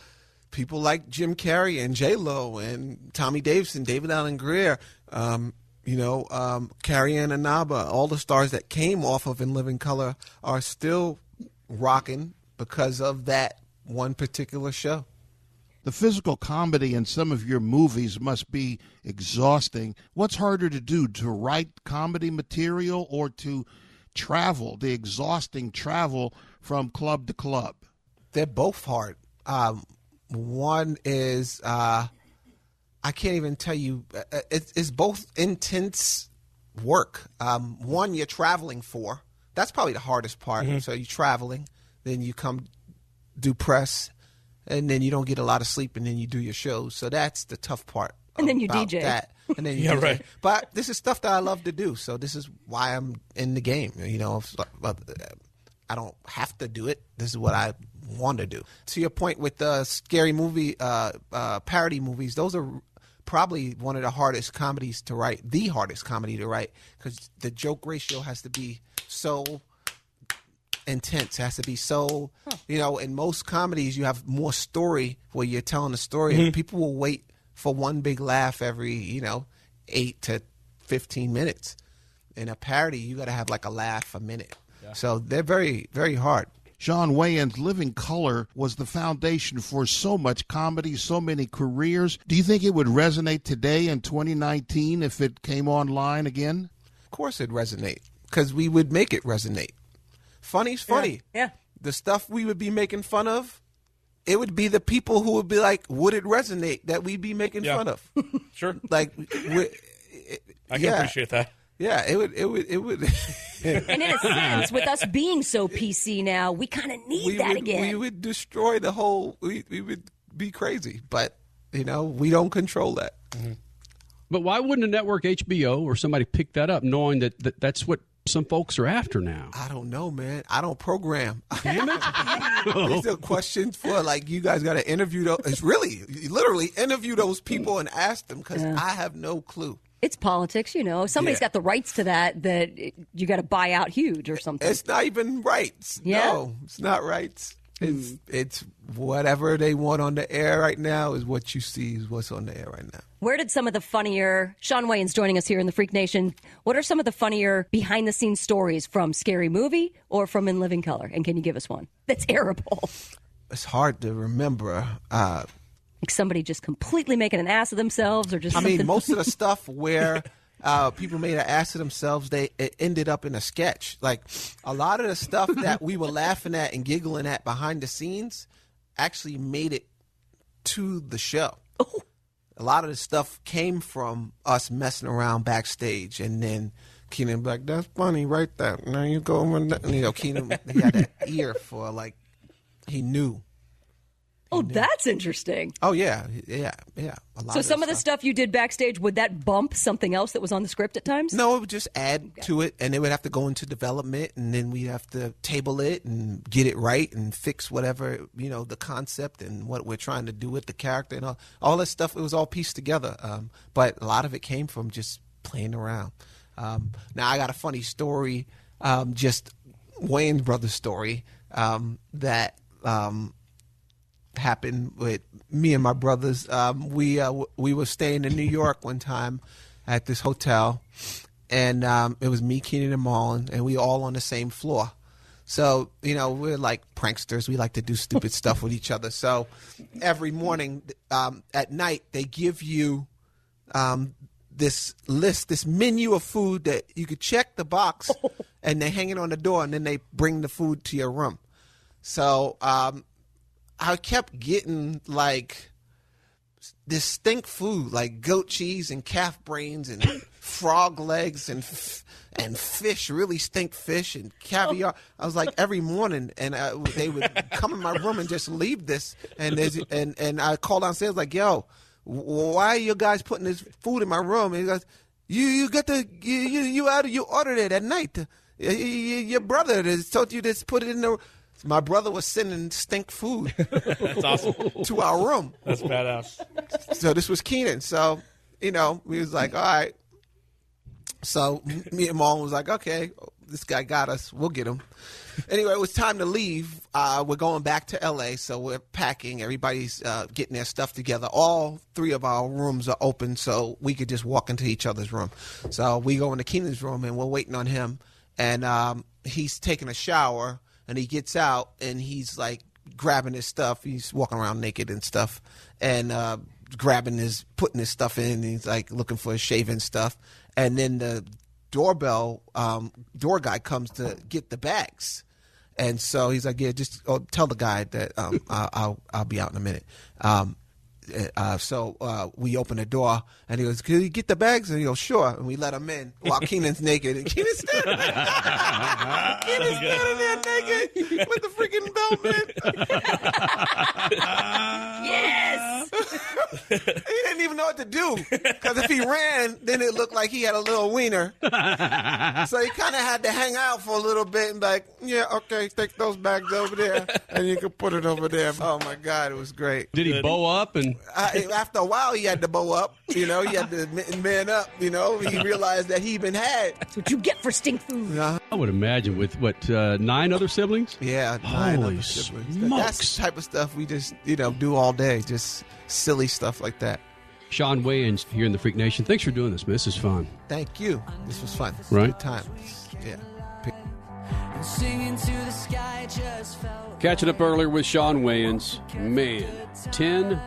people like Jim Carrey and J Lo and Tommy Davidson, David Alan Grier. Um, you know, um, Carrie Ann Inaba. All the stars that came off of In Living Color are still rocking because of that one particular show. The physical comedy in some of your movies must be exhausting. What's harder to do, to write comedy material or to travel, the exhausting travel from club to club? They're both hard. Um, one is uh, I can't even tell you. uh, It's, it's both intense work. Um, one you're traveling for. That's probably the hardest part. Mhm. So you're traveling, then you come do press, and then you don't get a lot of sleep, and then you do your shows. So that's the tough part. And then you about DJ. That. And then you Yeah, DJ. right. But this is stuff that I love to do. So this is why I'm in the game. You know, uh, I don't have to do it. This is what I want to do. To your point with the scary movie uh, uh, parody movies, those are probably one of the hardest comedies to write. The hardest comedy to write because the joke ratio has to be so intense. It has to be so, you know, in most comedies, you have more story where you're telling a story. Mhm. And people will wait for one big laugh every, you know, eight to 15 minutes. In a parody, you got to have like a laugh a minute. So they're very, very hard. Shawn Wayans' Living Color was the foundation for so much comedy, so many careers. Do you think it would resonate today in 2019 if it came online again? Of course, it'd resonate because we would make it resonate. Funny's funny. Yeah. The stuff we would be making fun of, it would be the people who would be like, would it resonate that we'd be making Yeah. fun of? Sure. Like, we, I can yeah. appreciate that. Yeah, it would, it would, it would. And in a sense, with us being so PC now, we kind of need we that would, again. We would destroy the whole. We, we would be crazy, but you know, we don't control that. Mm-hmm. But why wouldn't a network HBO or somebody pick that up knowing that, that that's what some folks are after now? I don't know, man. I don't program. Damn it! These are questions for like you guys got to interview those. It's really, literally, interview those people and ask them because I have no clue. it's politics, you know. Somebody's Yeah. got the rights to that that you got to buy out huge or something. It's not even rights. Yeah? No, it's not rights. It's it's whatever they want on the air right now is what you see is what's on the air right now. Where did some of the funnier Shawn Wayans joining us here in the Freak Nation? What are some of the funnier behind the scenes stories from Scary Movie or from In Living Color? And can you give us one that's airable? It's hard to remember. Uh, Like somebody just completely making an ass of themselves or just I something. mean, most of the stuff where uh, people made an ass of themselves, they it ended up in a sketch. Like a lot of the stuff that we were laughing at and giggling at behind the scenes actually made it to the show. A lot of the stuff came from us messing around backstage, and then Keenen be like, "That's funny, right there." Now you go, and you know, Keenen he had that ear for like he knew. Oh, that's interesting. Oh yeah, yeah, yeah. A lot So of some of the stuff you did backstage, would that bump something else that was on the script at times? No, it would just add to it, and it would have to go into development, and then we'd have to table it and get it right and fix whatever you know the concept and what we're trying to do with the character and all all that stuff. It was all pieced together, um, but a lot of it came from just playing around. Um, now I got a funny story, um, just Wayans brother story um, that. Um, happened with me and my brothers. Um, we uh, w- we were staying in New York one time at this hotel, and um, it was me, Keenen, and Marlon, and we all on the same floor. So you know we're like pranksters. We like to do stupid stuff with each other. So every morning um, at night they give you um, this list, this menu of food that you could check the box, and they hang it on the door, and then they bring the food to your room. So um, I kept getting like distinct food, like goat cheese and calf brains and frog legs and f- and fish, really stink fish and caviar. I was like every morning, and I, they would come in my room and just leave this, and there's- and and I called downstairs like, "Yo, why are you guys putting this food in my room?" And he goes, "You you got the you you, you out you ordered it at night." Your brother has told you to put it in the. My brother was sending stink food. That's awesome. to our room. That's badass. So this was Keenen. So you know, we was like, all right. So me and mom was like, okay, this guy got us. We'll get him. Anyway, it was time to leave. Uh, we're going back to L.A., so we're packing. Everybody's uh, getting their stuff together. All three of our rooms are open, so we could just walk into each other's room. So we go into Keenen's room, and we're waiting on him. And um, he's taking a shower, and he gets out, and he's like grabbing his stuff. He's walking around naked and stuff, and uh, grabbing his, putting his stuff in. He's like looking for his shaving stuff, and then the doorbell um, door guy comes to get the bags. And so he's like, "Yeah, just oh, tell the guy that um, I'll, I'll I'll be out in a minute." Um, uh, so uh, we open the door, and he goes, "Can you get the bags?" And he goes, "Sure." And we let him in while Keenen's naked, and Keenen's standing, Keenen's standing there naked with the freaking belt, man. Yes. he didn't even know what to do because if he ran, then it looked like he had a little wiener. so he kind of had to hang out for a little bit and like, yeah, okay, take those bags over there, and you can put it over there. Oh my God, it was great. Did he bow up and? I, after a while, he had to bow up. You know, he had to man up. You know, he realized that he been had. That's what you get for stink food. Yeah. I would imagine with what uh, nine other siblings. Yeah, nine Holy other siblings. smokes. That's the type of stuff we just you know do all day, just silly stuff like that. Shawn Wayans here in the Freak Nation. Thanks for doing this, man. This is fun. Thank you. This was fun. Right. Good time. Yeah. Singing to the sky just felt Catching up earlier with Shawn Wayans. Man, 10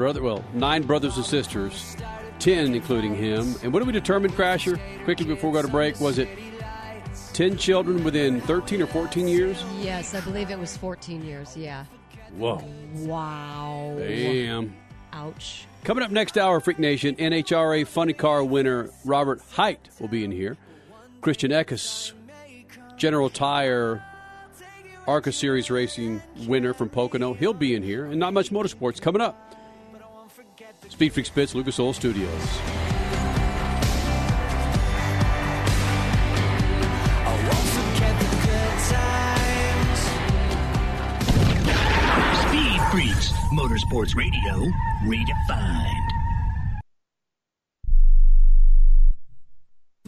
brother, well, nine brothers and sisters, 10 including him. And what did we determine, Crasher, quickly before we go to break? Was it 10 children within 13 or 14 years? Yes, I believe it was 14 years. Yeah. Whoa. Wow. Damn. Ouch. Coming up next hour, Freak Nation, NHRA Funny Car winner Robert Hight will be in here. Christian Eckes, General Tire ARCA Series Racing winner from Pocono, he'll be in here. And not much motorsports coming up. Speed Freak Spits, Lucas Oil Studios. Speed Freaks, Motorsports Radio, redefined.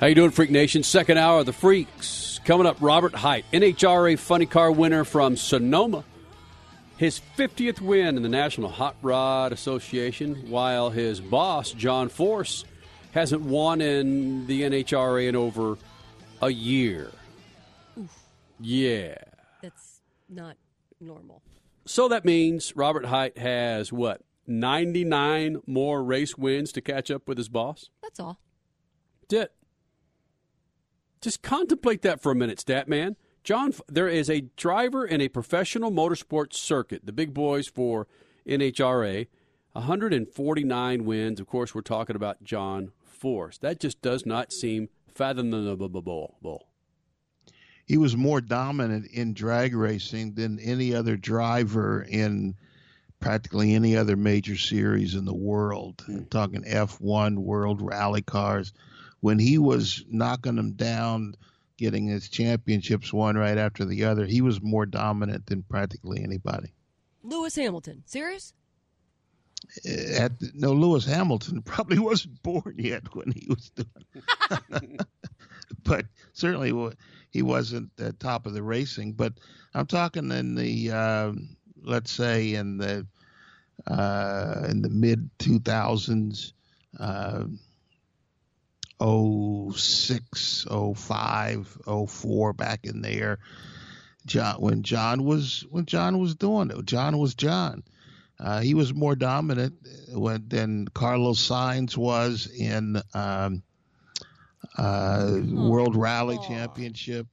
How you doing, Freak Nation? Second hour of the Freaks. Coming up, Robert Hight, NHRA Funny Car winner from Sonoma. His 50th win in the National Hot Rod Association, while his boss, John Force, hasn't won in the NHRA in over a year. Yeah. That's not normal. So that means Robert Hight has what? 99 more race wins to catch up with his boss? That's all. That's it. Just contemplate that for a minute, stat man. John, there is a driver in a professional motorsports circuit, the big boys for NHRA, 149 wins. Of course, we're talking about John Force. That just does not seem fathomable. He was more dominant in drag racing than any other driver in practically any other major series in the world. Hmm. I'm talking F1, World Rally Cars. When he was knocking them down, getting his championships one right after the other, he was more dominant than practically anybody. Lewis Hamilton. Serious? At no, Lewis Hamilton probably wasn't born yet when he was doing, but certainly he wasn't at top of the racing. But I'm talking in the um let's say in the uh, in the mid 2000s. Uh, 06, 05, 04 back in there. John when John was when John was doing it. John was John. Uh, he was more dominant when, than Carlos Sainz was in um, uh, World Rally Championship.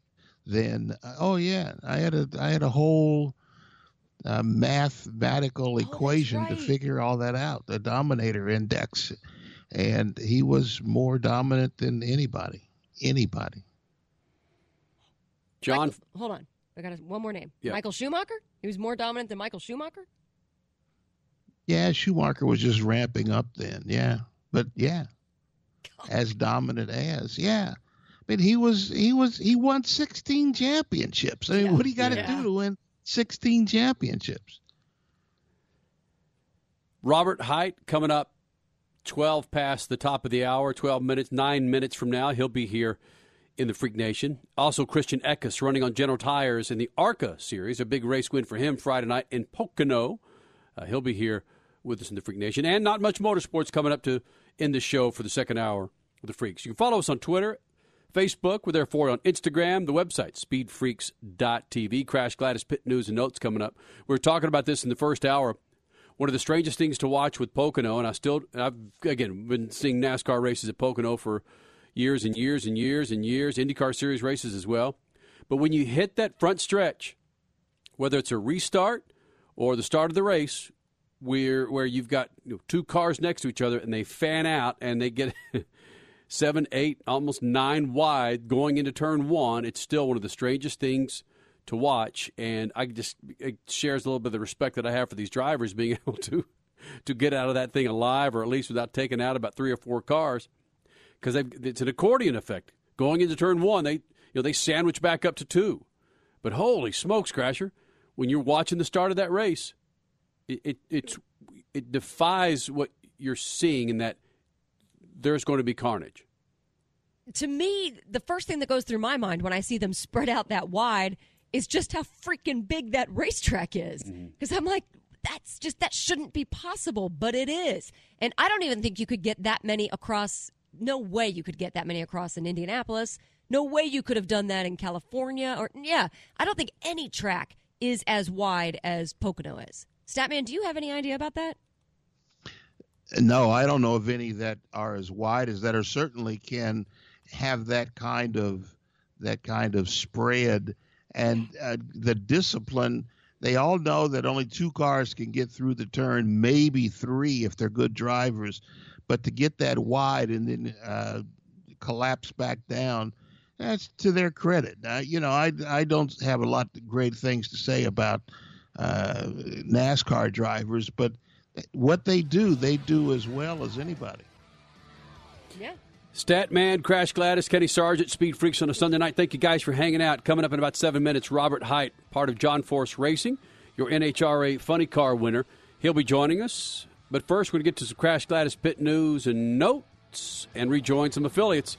Then, uh, oh yeah, I had a I had a whole uh, mathematical equation to figure all that out. The Dominator Index, and he was more dominant than anybody. Anybody. John, Michael- hold on. I got one more name. Yeah. Michael Schumacher? He was more dominant than Michael Schumacher? Yeah, Schumacher was just ramping up then. Yeah, but yeah, as dominant as yeah. I mean, he was he was he won 16 championships. I mean, what do you got to Yeah. do to win 16 championships? Robert Hight coming up 12 past the top of the hour, 12 minutes, 9 minutes from now. He'll be here in the Freak Nation. Also, Christian Eckes running on General Tires in the ARCA series, a big race win for him Friday night in Pocono. Uh, he'll be here with us in the Freak Nation. And not much motorsports coming up to end the show for the second hour of the Freaks. You can follow us on Twitter, Facebook. We're there for you on Instagram, the website, speedfreaks.tv. Crash Gladys Pit News and Notes coming up. We are talking about this in the first hour. One of the strangest things to watch with Pocono, and I still, I've again been seeing NASCAR races at Pocono for years and years and years and years, IndyCar Series races as well. But when you hit that front stretch, whether it's a restart or the start of the race, where where you've got you know, two cars next to each other and they fan out and they get seven, eight, almost nine wide going into turn one. It's still one of the strangest things to watch, and I just it shares a little bit of the respect that I have for these drivers being able to to get out of that thing alive, or at least without taking out about three or four cars, because it's an accordion effect. Going into turn one, they you know they sandwich back up to two, but holy smokes, Crasher! When you're watching the start of that race, it, it it's it defies what you're seeing in that there's going to be carnage. To me, the first thing that goes through my mind when I see them spread out that wide is just how freaking big that racetrack is. Mm-hmm. Because I'm like, that's just that shouldn't be possible, but it is. And I don't even think you could get that many across. No way you could get that many across in Indianapolis. No way you could have done that in California. Or yeah, I don't think any track is as wide as Pocono is. Statman, do you have any idea about that? No, I don't know of any that are as wide as that, or certainly can have that kind of that kind of spread and uh, the discipline. They all know that only two cars can get through the turn, maybe three if they're good drivers. But to get that wide and then uh, collapse back down, that's to their credit. You know, I I don't have a lot of great things to say about uh, NASCAR drivers, but what they do, they do as well as anybody. Yeah. Statman, Crash Gladys, Kenny Sargent, Speed Freaks on a Sunday night. Thank you guys for hanging out. Coming up in about seven minutes, Robert Hight, part of John Force Racing, your NHRA Funny Car winner. He'll be joining us. But first, we're going to get to some Crash Gladys pit news and notes and rejoin some affiliates.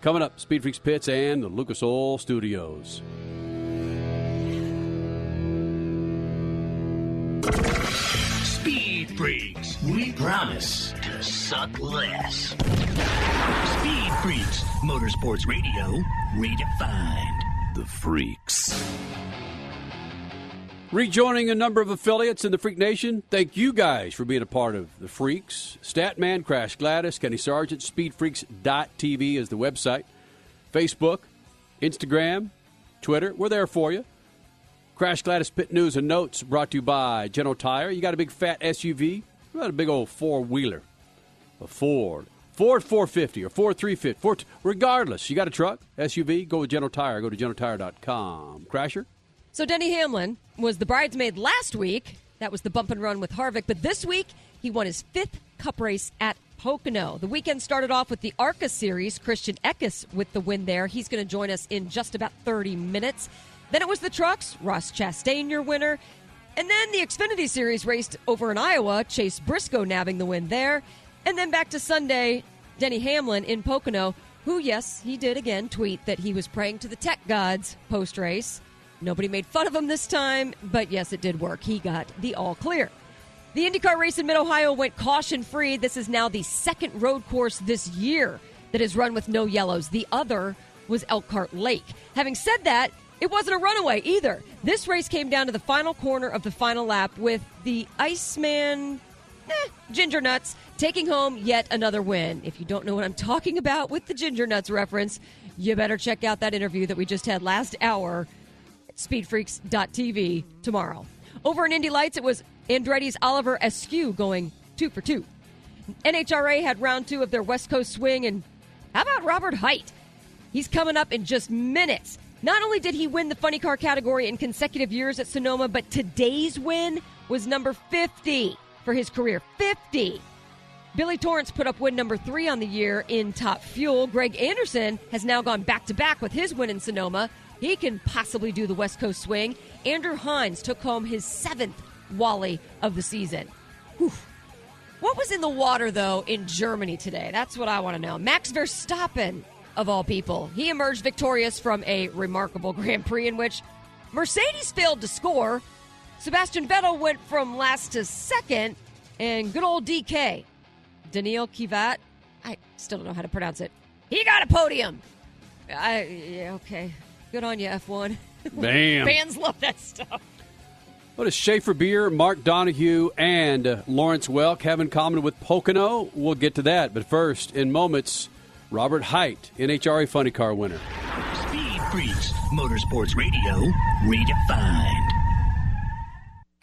Coming up, Speed Freaks Pits and the Lucas Oil Studios. Speed Freaks, we promise to suck less. Speed Freaks, Motorsports Radio, redefined. The Freaks. Rejoining a number of affiliates in the Freak Nation, thank you guys for being a part of the Freaks. Statman, Crash Gladys, Kenny Sargent, SpeedFreaks.tv is the website. Facebook, Instagram, Twitter, we're there for you. Crash Gladys Pit News and Notes brought to you by General Tire. You got a big fat SUV? What about a big old four wheeler? A Ford. Ford 450 or Ford 350. Ford, regardless, you got a truck, SUV, go with General Tire. Go to generaltire.com. Crasher? So Denny Hamlin was the bridesmaid last week. That was the bump and run with Harvick. But this week, he won his fifth cup race at Pocono. The weekend started off with the ARCA Series. Christian Eckes with the win there. He's going to join us in just about 30 minutes. Then it was the trucks. Ross Chastain, your winner. And then the Xfinity Series raced over in Iowa. Chase Briscoe nabbing the win there. And then back to Sunday, Denny Hamlin in Pocono, who, yes, he did again tweet that he was praying to the tech gods post race. Nobody made fun of him this time, but yes, it did work. He got the all clear. The IndyCar race in Mid Ohio went caution free. This is now the second road course this year that is run with no yellows. The other was Elkhart Lake. Having said that, it wasn't a runaway either. This race came down to the final corner of the final lap with the Iceman eh, Ginger Nuts taking home yet another win. If you don't know what I'm talking about with the Ginger Nuts reference, you better check out that interview that we just had last hour at speedfreaks.tv tomorrow. Over in Indy Lights, it was Andretti's Oliver Askew going two for two. NHRA had round two of their West Coast swing, and how about Robert Hight? He's coming up in just minutes. Not only did he win the funny car category in consecutive years at Sonoma, but today's win was number 50 for his career. 50. Billy Torrence put up win number three on the year in Top Fuel. Greg Anderson has now gone back to back with his win in Sonoma. He can possibly do the West Coast swing. Andrew Hines took home his seventh Wally of the season. Whew. What was in the water, though, in Germany today? That's what I want to know. Max Verstappen, of all people, he emerged victorious from a remarkable Grand Prix in which Mercedes failed to score. Sebastian Vettel went from last to second, and good old DK, Daniil Kivat, I still don't know how to pronounce it. He got a podium. I, yeah, okay. Good on you, F1. Bam. Fans love that stuff. What does Schaefer Beer, Mark Donohue, and uh, Lawrence Welk have in common with Pocono? We'll get to that. But first, in moments, Robert Hight, NHRA Funny Car winner. Speed Freaks, Motorsports Radio, redefined.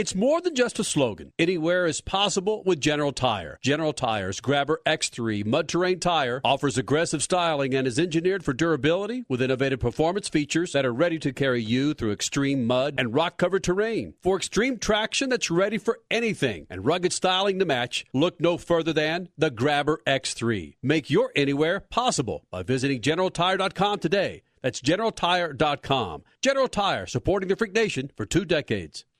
It's more than just a slogan. Anywhere is possible with General Tire. General Tire's Grabber X3 mud terrain tire offers aggressive styling and is engineered for durability with innovative performance features that are ready to carry you through extreme mud and rock covered terrain. For extreme traction that's ready for anything and rugged styling to match, look no further than the Grabber X3. Make your anywhere possible by visiting GeneralTire.com today. That's GeneralTire.com. General Tire, supporting the Freak Nation for two decades.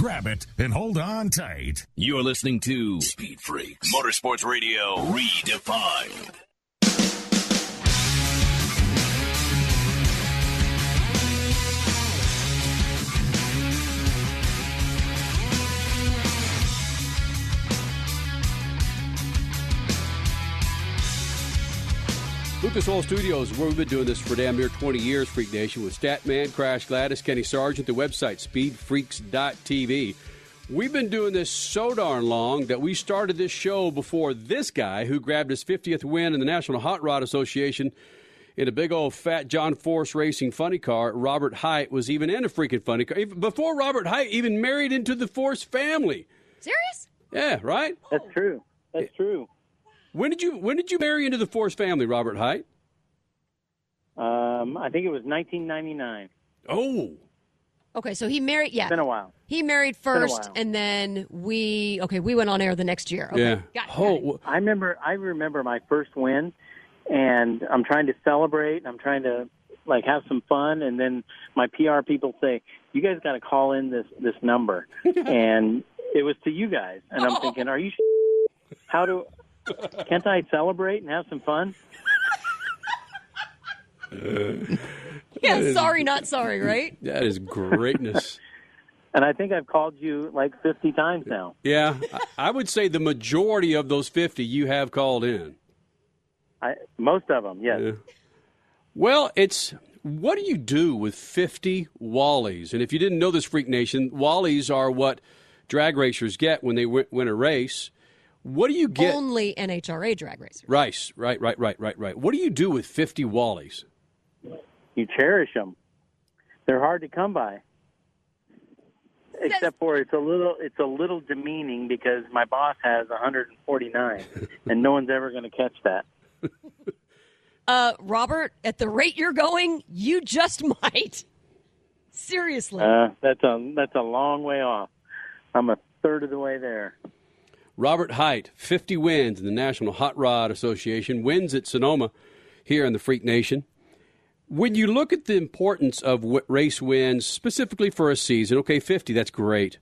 Grab it and hold on tight. You're listening to Speed Freaks Motorsports Radio Redefined. Lucas Oil Studios, where we've been doing this for damn near 20 years, Freak Nation, with Statman, Crash Gladys, Kenny Sargent, the website, speedfreaks.tv. We've been doing this so darn long that we started this show before this guy who grabbed his 50th win in the National Hot Rod Association in a big old fat John Force racing funny car. Robert Hight was even in a freaking funny car. Before Robert Hight even married into the Force family. Serious? Yeah, right? That's true. That's true. When did you when did you marry into the Force family, Robert Hight? Um, I think it was 1999. Oh. Okay, so he married. Yeah, It's been a while. He married first, and then we. Okay, we went on air the next year. Okay, Yeah. got it, Oh, got it. I remember. I remember my first win, and I'm trying to celebrate. and I'm trying to like have some fun, and then my PR people say, "You guys got to call in this this number," and it was to you guys, and I'm thinking, "Are you? How do? Can't I celebrate and have some fun?" Yeah, sorry, not sorry, right? That is greatness. And I think I've called you like 50 times now. yeah, I- I would say the majority of those 50 you have called in. I, most of them, yes. Yeah. Well, it's what do you do with 50 Wallies? And if you didn't know this, Freak Nation, Wallies are what drag racers get when they win, win a race. What do you get? Only NHRA drag racers. Rice, right, right, right, right, right. What do you do with 50 Wallies? You cherish them. They're hard to come by. except for it's a little it's a little demeaning because my boss has 149, and no one's ever going to catch that. Uh, Robert, at the rate you're going, you just might. Seriously. Uh, that's a that's a long way off. I'm a third of the way there. Robert Hight, 50 wins in the National Hot Rod Association, wins at Sonoma here in the Freak Nation. When you look at the importance of race wins, specifically for a season, okay, 50, that's great.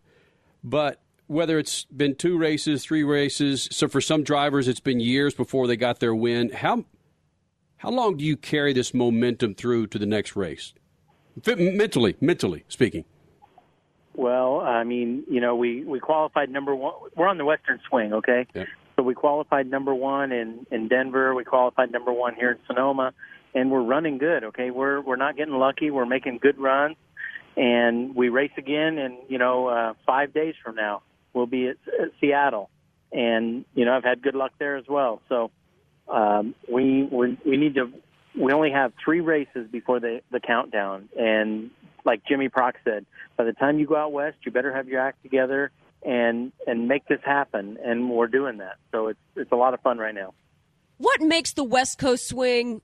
But whether it's been two races, three races, so for some drivers it's been years before they got their win, how, how long do you carry this momentum through to the next race? Mentally, mentally speaking. Well, I mean, you know, we we qualified number one. We're on the Western Swing, okay? Yeah. So we qualified number one in in Denver. We qualified number one here in Sonoma, and we're running good. Okay, we're we're not getting lucky. We're making good runs, and we race again. And you know, uh, five days from now, we'll be at, at Seattle, and you know, I've had good luck there as well. So um, we we we need to. We only have three races before the the countdown, and like Jimmy Prock said, by the time you go out west, you better have your act together and and make this happen. And we're doing that. So it's it's a lot of fun right now. What makes the West Coast swing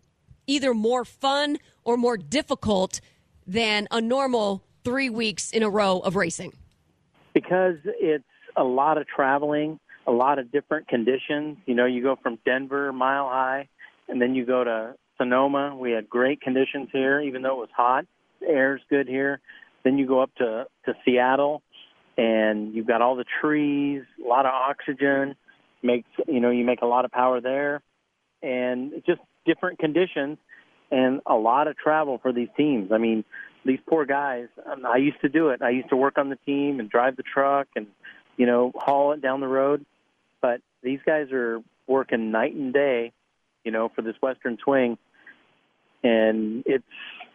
either more fun or more difficult than a normal three weeks in a row of racing? Because it's a lot of traveling, a lot of different conditions. You know, you go from Denver, mile high, and then you go to Sonoma. We had great conditions here, even though it was hot. The air's good here. Then you go up to to Seattle, and you've got all the trees, a lot of oxygen. Makes you know you make a lot of power there, and just different conditions and a lot of travel for these teams. I mean, these poor guys. um, I used to do it. I used to work on the team and drive the truck and you know haul it down the road. But these guys are working night and day, you know, for this Western Swing, and it's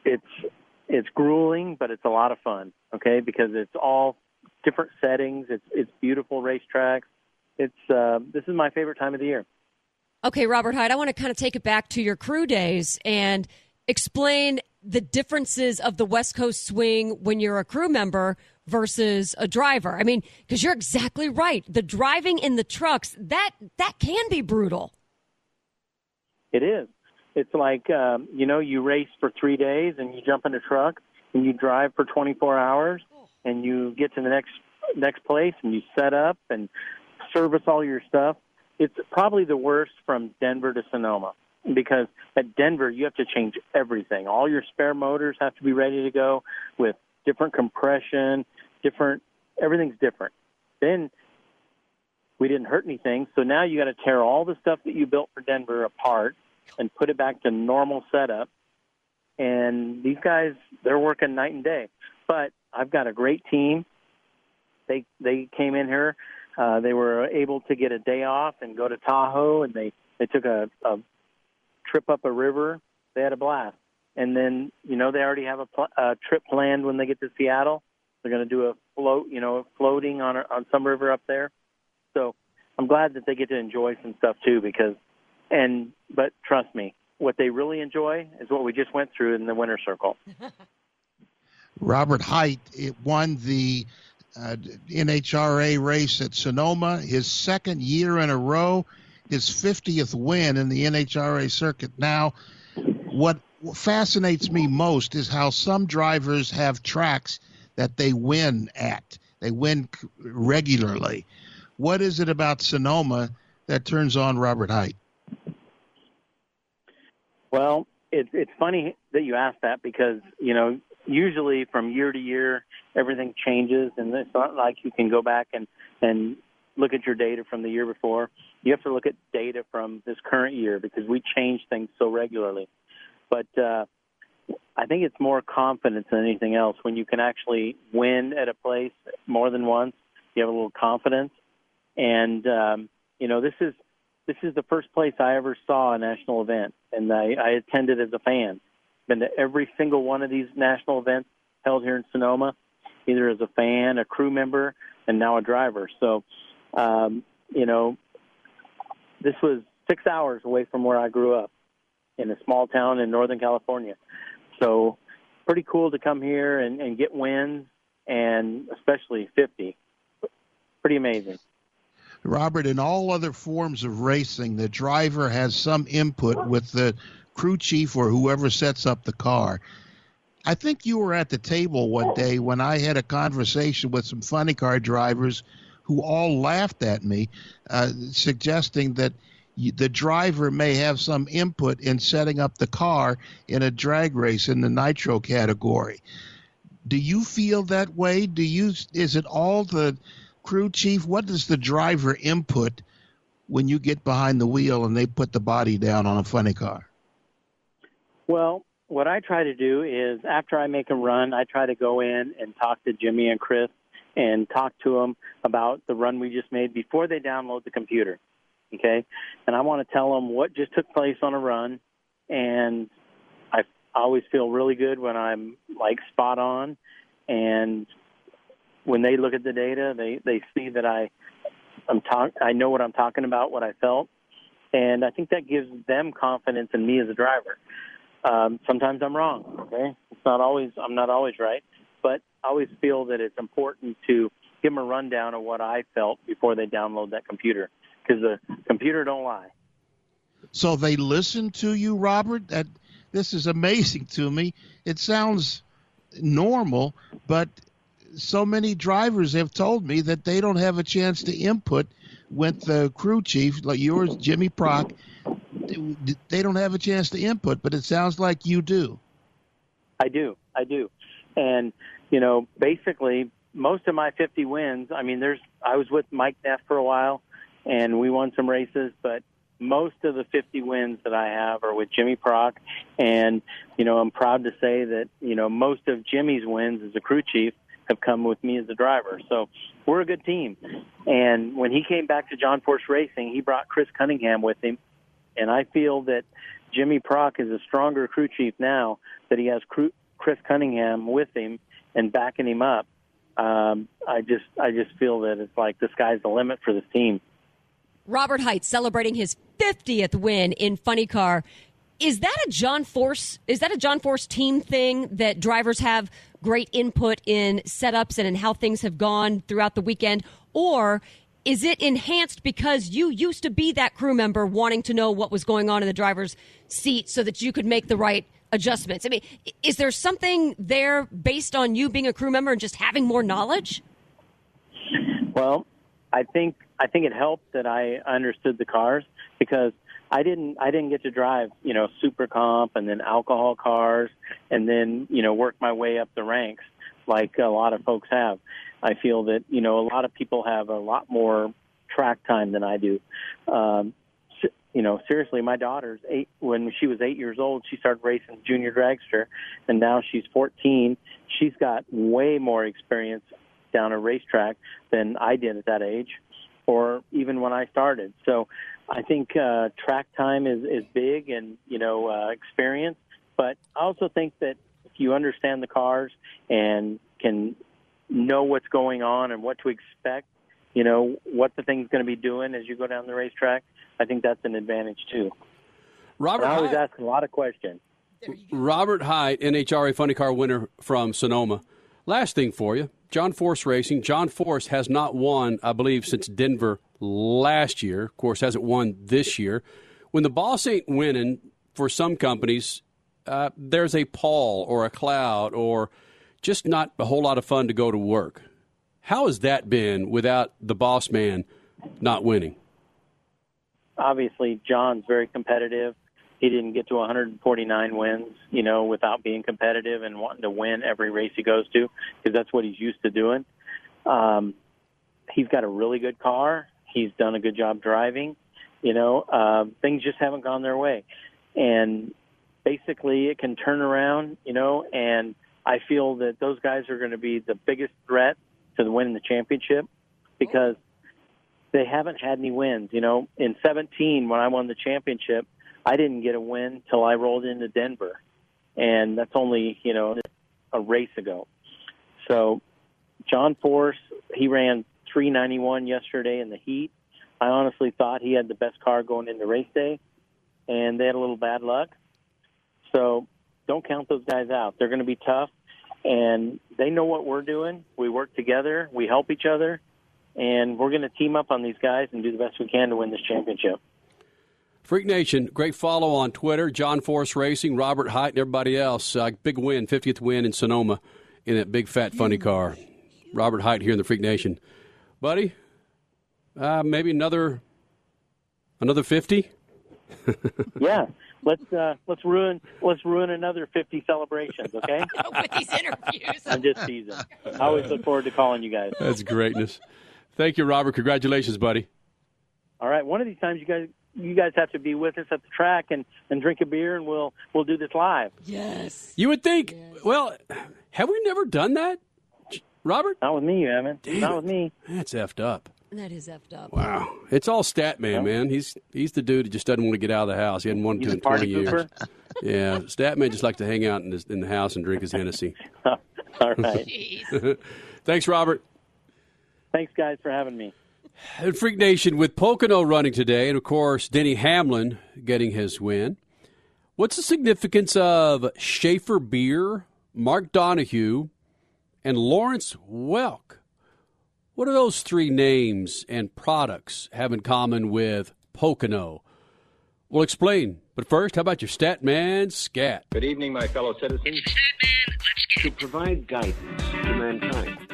it's it's grueling, but it's a lot of fun. Okay, because it's all different settings. It's it's beautiful racetracks. It's uh, this is my favorite time of the year. Okay, Robert Hight, I want to kind of take it back to your crew days and explain the differences of the West Coast swing when you're a crew member versus a driver. I mean, because you're exactly right. The driving in the trucks, that that can be brutal. It is. It's like um, you know, you race for three days and you jump in a truck and you drive for 24 hours and you get to the next next place and you set up and service all your stuff. It's probably the worst from Denver to Sonoma because at Denver you have to change everything. All your spare motors have to be ready to go with different compression, different everything's different. Then we didn't hurt anything, so now you got to tear all the stuff that you built for Denver apart and put it back to normal setup. And these guys, they're working night and day. But I've got a great team. They they came in here. Uh, they were able to get a day off and go to Tahoe, and they they took a, a trip up a river. They had a blast. And then you know they already have a, pl- a trip planned when they get to Seattle. They're going to do a float, you know, floating on on some river up there. So I'm glad that they get to enjoy some stuff too, because and but trust me, what they really enjoy is what we just went through in the winter circle. Robert Hight it won the uh, NHRA race at Sonoma, his second year in a row, his 50th win in the NHRA circuit. Now, what fascinates me most is how some drivers have tracks that they win at. They win c- regularly. What is it about Sonoma that turns on Robert Hight? Well, it's it's funny that you asked that because you know usually from year to year everything changes, and it's not like you can go back and and look at your data from the year before. You have to look at data from this current year because we change things so regularly. But uh, I think it's more confidence than anything else when you can actually win at a place more than once. You have a little confidence, and um, you know this is this is the first place I ever saw a national event, and I, I attended as a fan. Been to every single one of these national events held here in Sonoma, either as a fan, a crew member, and now a driver. So, um, you know, this was six hours away from where I grew up in a small town in Northern California. So, pretty cool to come here and, and get wins and especially 50. Pretty amazing. Robert, in all other forms of racing, the driver has some input with the crew chief or whoever sets up the car. I think you were at the table one day when I had a conversation with some funny car drivers who all laughed at me, uh, suggesting that the driver may have some input in setting up the car in a drag race in the nitro category. Do you feel that way? Do you is it all the crew chief? What does the driver input when you get behind the wheel and they put the body down on a funny car? Well, what I try to do is after I make a run, I try to go in and talk to Jimmy and Chris and talk to them about the run we just made before they download the computer. Okay? And I want to tell them what just took place on a run and I always feel really good when I'm like spot on and when they look at the data, they they see that I I'm talk I know what I'm talking about, what I felt, and I think that gives them confidence in me as a driver. Um, sometimes I'm wrong. Okay, it's not always I'm not always right, but I always feel that it's important to give them a rundown of what I felt before they download that computer because the computer don't lie. So they listen to you, Robert. That this is amazing to me. It sounds normal, but so many drivers have told me that they don't have a chance to input with the crew chief like yours, Jimmy Prock. They don't have a chance to input, but it sounds like you do. I do, I do, and you know, basically, most of my 50 wins. I mean, there's I was with Mike Neff for a while, and we won some races, but most of the 50 wins that I have are with Jimmy Prock, and you know, I'm proud to say that you know most of Jimmy's wins as a crew chief have come with me as a driver. So we're a good team. And when he came back to John Force Racing, he brought Chris Cunningham with him. And I feel that Jimmy Prock is a stronger crew chief now that he has crew, Chris Cunningham with him and backing him up. Um, I just I just feel that it's like the sky's the limit for this team. Robert Hight celebrating his 50th win in Funny Car. Is that a John Force? Is that a John Force team thing that drivers have great input in setups and in how things have gone throughout the weekend, or is it enhanced because you used to be that crew member wanting to know what was going on in the driver's seat so that you could make the right adjustments? I mean, is there something there based on you being a crew member and just having more knowledge? Well, I think I think it helped that I understood the cars because I didn't I didn't get to drive, you know, super comp and then alcohol cars and then, you know, work my way up the ranks like a lot of folks have. I feel that, you know, a lot of people have a lot more track time than I do. Um you know, seriously, my daughter's eight. When she was eight years old, she started racing junior dragster, and now she's 14. She's got way more experience down a racetrack than I did at that age, or even when I started. So, I think uh, track time is is big, and you know, uh, experience. But I also think that if you understand the cars and can know what's going on and what to expect, you know, what the thing's going to be doing as you go down the racetrack, I think that's an advantage too. Robert, And I always ask a lot of questions. Robert Hight, NHRA Funny Car winner from Sonoma. Last thing for you, John Force Racing. John Force has not won, I believe, since Denver last year. Of course, hasn't won this year. When the boss ain't winning for some companies, uh, there's a pall or a cloud or just not a whole lot of fun to go to work. How has that been without the boss man not winning? Obviously, John's very competitive. He didn't get to 149 wins, you know, without being competitive and wanting to win every race he goes to, because that's what he's used to doing. Um, he's got a really good car. He's done a good job driving. You know, uh, things just haven't gone their way, and basically, it can turn around. You know, and I feel that those guys are going to be the biggest threat to the winning the championship because they haven't had any wins. You know, in 17 when I won the championship, I didn't get a win till I rolled into Denver, and that's only you know a race ago. So, John Force he ran 391 yesterday in the heat. I honestly thought he had the best car going into race day, and they had a little bad luck. So, don't count those guys out. They're going to be tough, and they know what we're doing. We work together, we help each other, and we're going to team up on these guys and do the best we can to win this championship. Freak Nation, great follow on Twitter. John Force Racing, Robert Hight, and everybody else. Uh, big win, 50th win in Sonoma in that big fat funny car. Robert Hight here in the Freak Nation, buddy. Uh, maybe another another 50. yeah, let's uh, let's ruin let's ruin another 50 celebrations, okay? With these interviews. I'm just teasing. I always look forward to calling you guys. That's greatness. Thank you, Robert. Congratulations, buddy. All right, one of these times you guys you guys have to be with us at the track and, and drink a beer and we'll we'll do this live. Yes. You would think. Well, have we never done that, Robert? Not with me, you haven't. Damn Not it. with me. That's effed up. That is effed up. Wow, it's all stat man, man. He's he's the dude who just doesn't want to get out of the house. He hadn't wanted He's to in twenty party years. Yeah, stat man just likes to hang out in, his, in the house and drink his Hennessy. All right. Thanks, Robert. Thanks guys for having me. And Freak Nation with Pocono running today, and of course Denny Hamlin getting his win. What's the significance of Schaefer Beer, Mark Donohue, and Lawrence Welk? What do those three names and products have in common with Pocono? We'll explain. But first, how about your stat man, Scat? Good evening, my fellow citizens. Stat man, To provide guidance to mankind.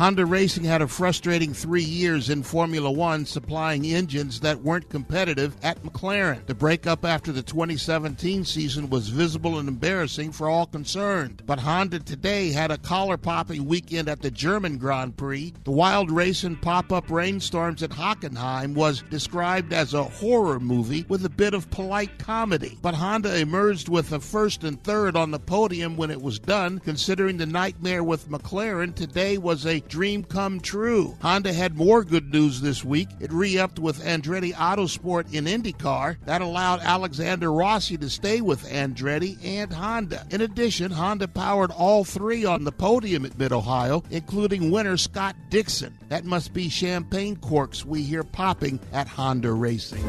Honda Racing had a frustrating three years in Formula One, supplying engines that weren't competitive at McLaren. The breakup after the 2017 season was visible and embarrassing for all concerned. But Honda today had a collar popping weekend at the German Grand Prix. The wild race and pop up rainstorms at Hockenheim was described as a horror movie with a bit of polite comedy. But Honda emerged with a first and third on the podium when it was done, considering the nightmare with McLaren today was a dream come true. Honda had more good news this week. It re upped with Andretti Autosport in IndyCar. That allowed Alexander Rossi to stay with Andretti and Honda. In addition, Honda powered all three on the podium at Mid Ohio, including winner Scott Dixon. That must be champagne corks we hear popping at Honda Racing.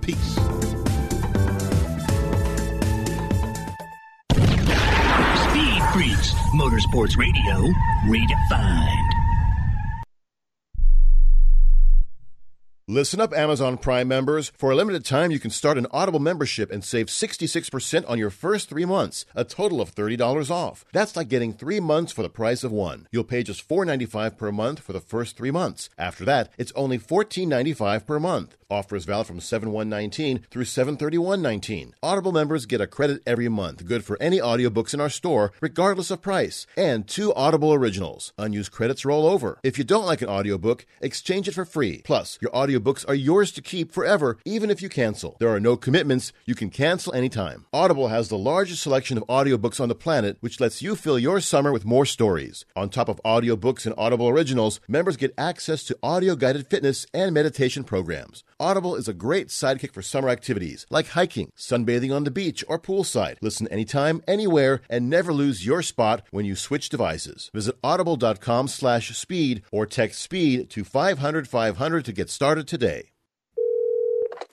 Peace. Speed Motorsports Radio, redefined. Listen up, Amazon Prime members. For a limited time, you can start an Audible membership and save 66% on your first three months, a total of $30 off. That's like getting three months for the price of one. You'll pay just $4.95 per month for the first three months. After that, it's only $14.95 per month. Offer is valid from 7-1-19 through 7-31-19. Audible members get a credit every month, good for any audiobooks in our store, regardless of price. And two Audible originals. Unused credits roll over. If you don't like an audiobook, exchange it for free. Plus, your audiobooks are yours to keep forever, even if you cancel. There are no commitments. You can cancel anytime. Audible has the largest selection of audiobooks on the planet, which lets you fill your summer with more stories. On top of audiobooks and Audible originals, members get access to audio-guided fitness and meditation programs. Audible is a great sidekick for summer activities like hiking, sunbathing on the beach, or poolside. Listen anytime, anywhere, and never lose your spot when you switch devices. Visit audible.com slash speed or text speed to 500 500 to get started today.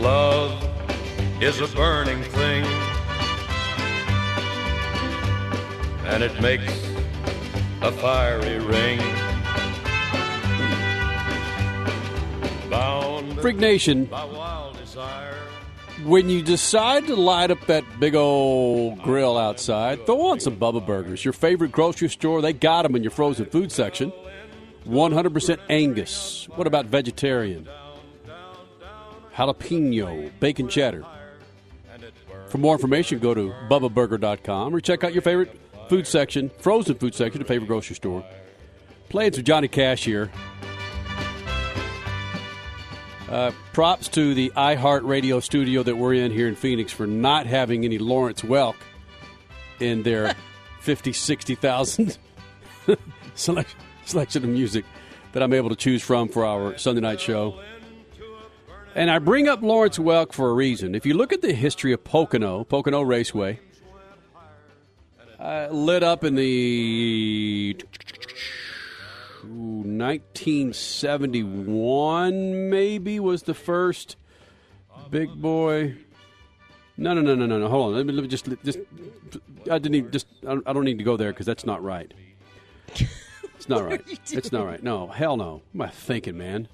Love is a burning thing, and it makes a fiery ring. Bound Freak Nation, by wild desire. when you decide to light up that big old grill outside, throw on some Bubba Burgers. Your favorite grocery store, they got them in your frozen food section. 100% Angus. What about vegetarian? Jalapeno, bacon cheddar. For more information, go to bubbaburger.com or check out your favorite food section, frozen food section, your favorite grocery store. Playing some Johnny Cash here. Uh, props to the iHeartRadio studio that we're in here in Phoenix for not having any Lawrence Welk in their 50, 60,000 selection, selection of music that I'm able to choose from for our Sunday night show. And I bring up Lawrence Welk for a reason. If you look at the history of Pocono, Pocono Raceway, uh, lit up in the ooh, 1971, maybe was the first big boy. No, no, no, no, no, no. Hold on. Let me, let me just, just. I didn't even, just. I don't- I don't need to go there because that's not right. It's not right. It's not right. No, hell no. What am I thinking, man?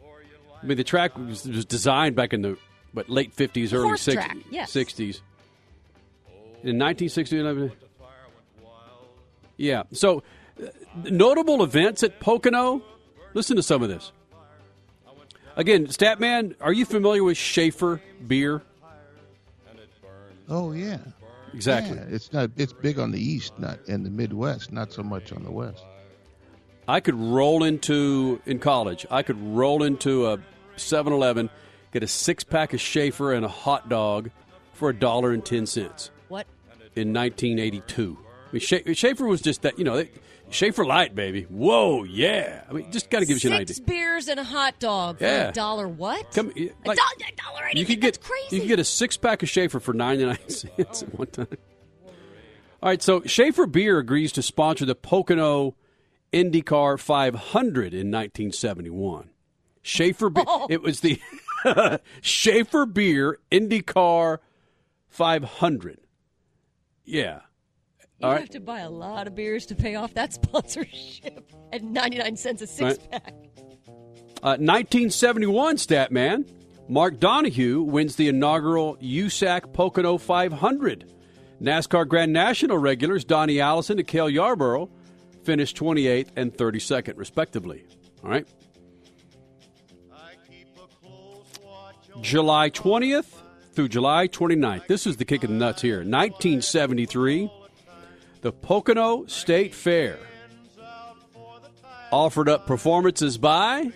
I mean, the track was, was designed back in the what late fifties, early Horse six- track, yes. 60s. In 1960, yeah. So, uh, notable events at Pocono. Listen to some of this. Again, Statman, are you familiar with Schaefer beer? Oh yeah, Exactly. Yeah, it's not. It's big on the east, not in the Midwest. Not so much on the west. I could roll into in college. I could roll into a 7-Eleven, get a six pack of Schaefer and a hot dog for a dollar and ten cents. What? In 1982. I mean, Scha- Schaefer was just that. You know, they, Schaefer Light, baby. Whoa, yeah. I mean, just got to give you an Six idea. beers and a hot dog for Yeah. a dollar. What? Come, a, like, a dollar anything? you could get That's crazy. you could get a six pack of Schaefer for ninety nine cents at one time. All right, so Schaefer Beer agrees to sponsor the Pocono IndyCar 500 in 1971. Schaefer, Be- Oh. it was the Schaefer Beer IndyCar 500. Yeah. You All have to buy a lot of beers to pay off that sponsorship at 99 cents a six Right. pack. Uh, 1971 stat man. Mark Donohue wins the inaugural USAC Pocono 500. NASCAR Grand National regulars Donnie Allison and Cale Yarborough finished 28th and 32nd, respectively. All right. July 20th through July 29th. This is the kick of the nuts here. 1973, the Pocono State Fair offered up performances by.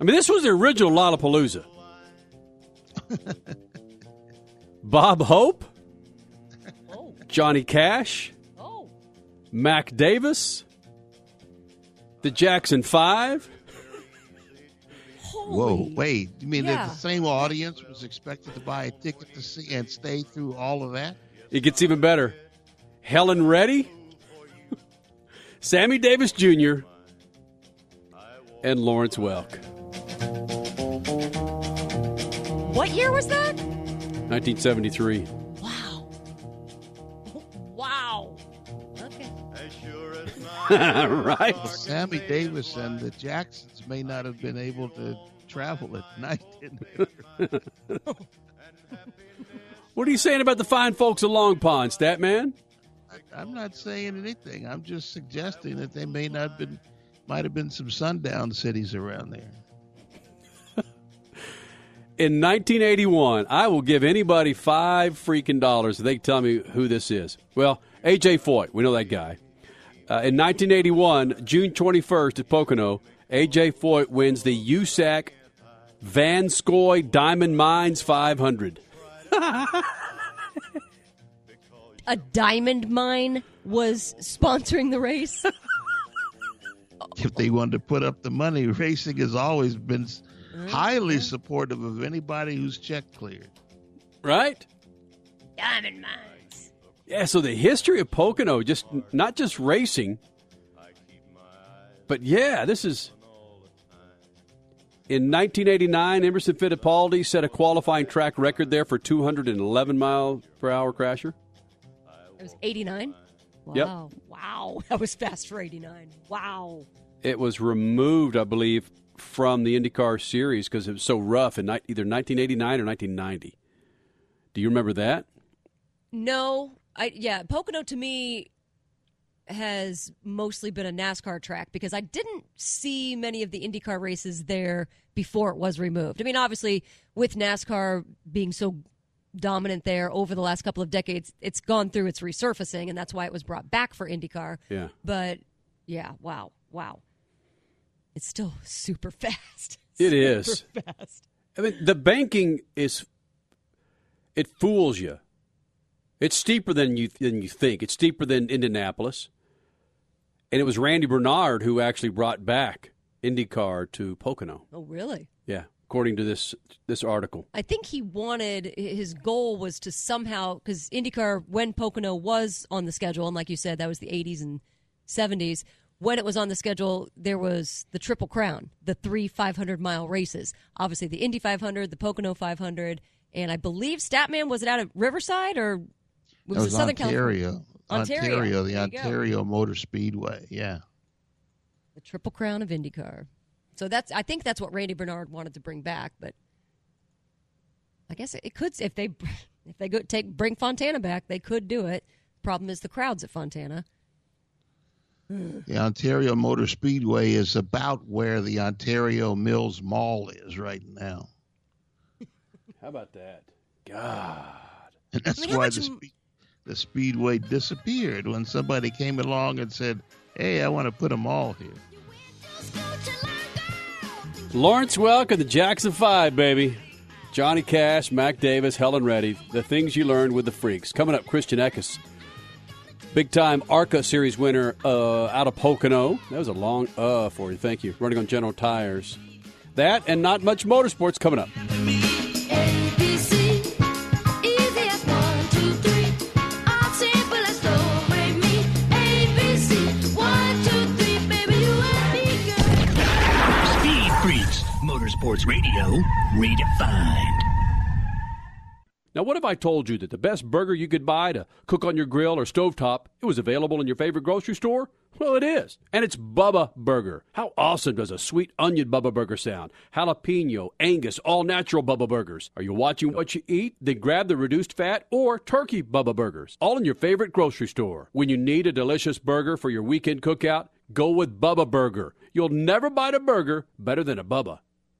I mean, this was the original Lollapalooza. Bob Hope, oh. Johnny Cash, oh. Mac Davis, the Jackson Five. Whoa, wait! You mean Yeah. that the same audience was expected to buy a ticket to see and stay through all of that? It gets even better. Helen Reddy, Sammy Davis Jr., and Lawrence Welk. What year was that? 1973. Wow. Wow. Okay. right? Well, Sammy Davis and the Jacksons may not have been able to travel at night. In there. What are you saying about the fine folks of Long Pond, Stat Man? I'm not saying anything. I'm just suggesting that they may not have been, might have been some sundown cities around there. In 1981, I will give anybody five freaking dollars if they tell me who this is. Well, AJ Foyt, we know that guy. Uh, in 1981, June 21st at Pocono, AJ Foyt wins the USAC Van Scoy Diamond Mines 500. A diamond mine was sponsoring the race. if they wanted to put up the money, racing has always been mm-hmm. highly supportive of anybody who's check cleared. Right? diamond mines. Yeah, so the history of Pocono, just not just racing, but yeah, this is. In 1989, Emerson Fittipaldi set a qualifying track record there for 211 mile per hour crasher. It was 89? Wow. Yep. Wow. That was fast for 89. Wow. It was removed, I believe, from the IndyCar series because it was so rough in either 1989 or 1990. Do you remember that? No, I yeah, Pocono to me has mostly been a NASCAR track because I didn't see many of the IndyCar races there before it was removed. I mean, obviously with NASCAR being so dominant there over the last couple of decades, it's gone through its resurfacing and that's why it was brought back for IndyCar. Yeah. But yeah, wow, wow. It's still super fast. It is. Super fast. I mean, the banking is it fools you. It's steeper than you than you think. It's steeper than Indianapolis. And it was Randy Bernard who actually brought back IndyCar to Pocono. Oh, really? Yeah, according to this this article. I think he wanted his goal was to somehow because IndyCar when Pocono was on the schedule, and like you said, that was the 80s and 70s. When it was on the schedule, there was the Triple Crown, the three 500 mile races. Obviously, the Indy 500, the Pocono 500, and I believe Statman was it out of Riverside or was That it was Southern Ontario. California? Ontario, the There you go. Ontario Motor Speedway. Yeah. the Triple Crown of IndyCar. So that's I think that's what Randy Bernard wanted to bring back, but I guess it could if they if they go take bring Fontana back, they could do it. Problem is the crowds at Fontana. The Ontario Motor Speedway is about where the Ontario Mills Mall is right now. How about that? God. And that's I mean, why much the, m- spe- the Speedway disappeared when somebody came along and said, Hey, I want to put them all here. Lawrence Welk of the Jackson Five, baby. Johnny Cash, Mac Davis, Helen Reddy. The things you learned with the freaks. Coming up, Christian Eckes. Big time ARCA Series winner uh, out of Pocono. That was a long uh for you. Thank you. Running on General Tires. That and not much motorsports coming up. Motorsports Radio, redefined. Now, what if I told you that the best burger you could buy to cook on your grill or stovetop, it was available in your favorite grocery store? Well, it is. And it's Bubba Burger. How awesome does a sweet onion Bubba Burger sound? Jalapeno, Angus, all natural Bubba Burgers. Are you watching what you eat? Then grab the reduced fat or turkey Bubba Burgers. All in your favorite grocery store. When you need a delicious burger for your weekend cookout, go with Bubba Burger. You'll never bite a burger better than a Bubba.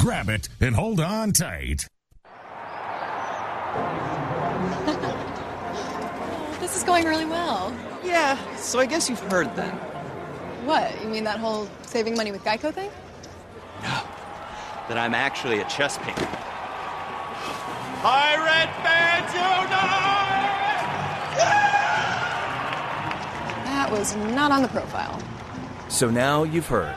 Grab it and hold on tight. This is going really well. Yeah, so I guess you've heard then. What? You mean that whole saving money with Geico thing? No. That I'm actually a chess painter. Pirate fans That was not on the profile. So now you've heard.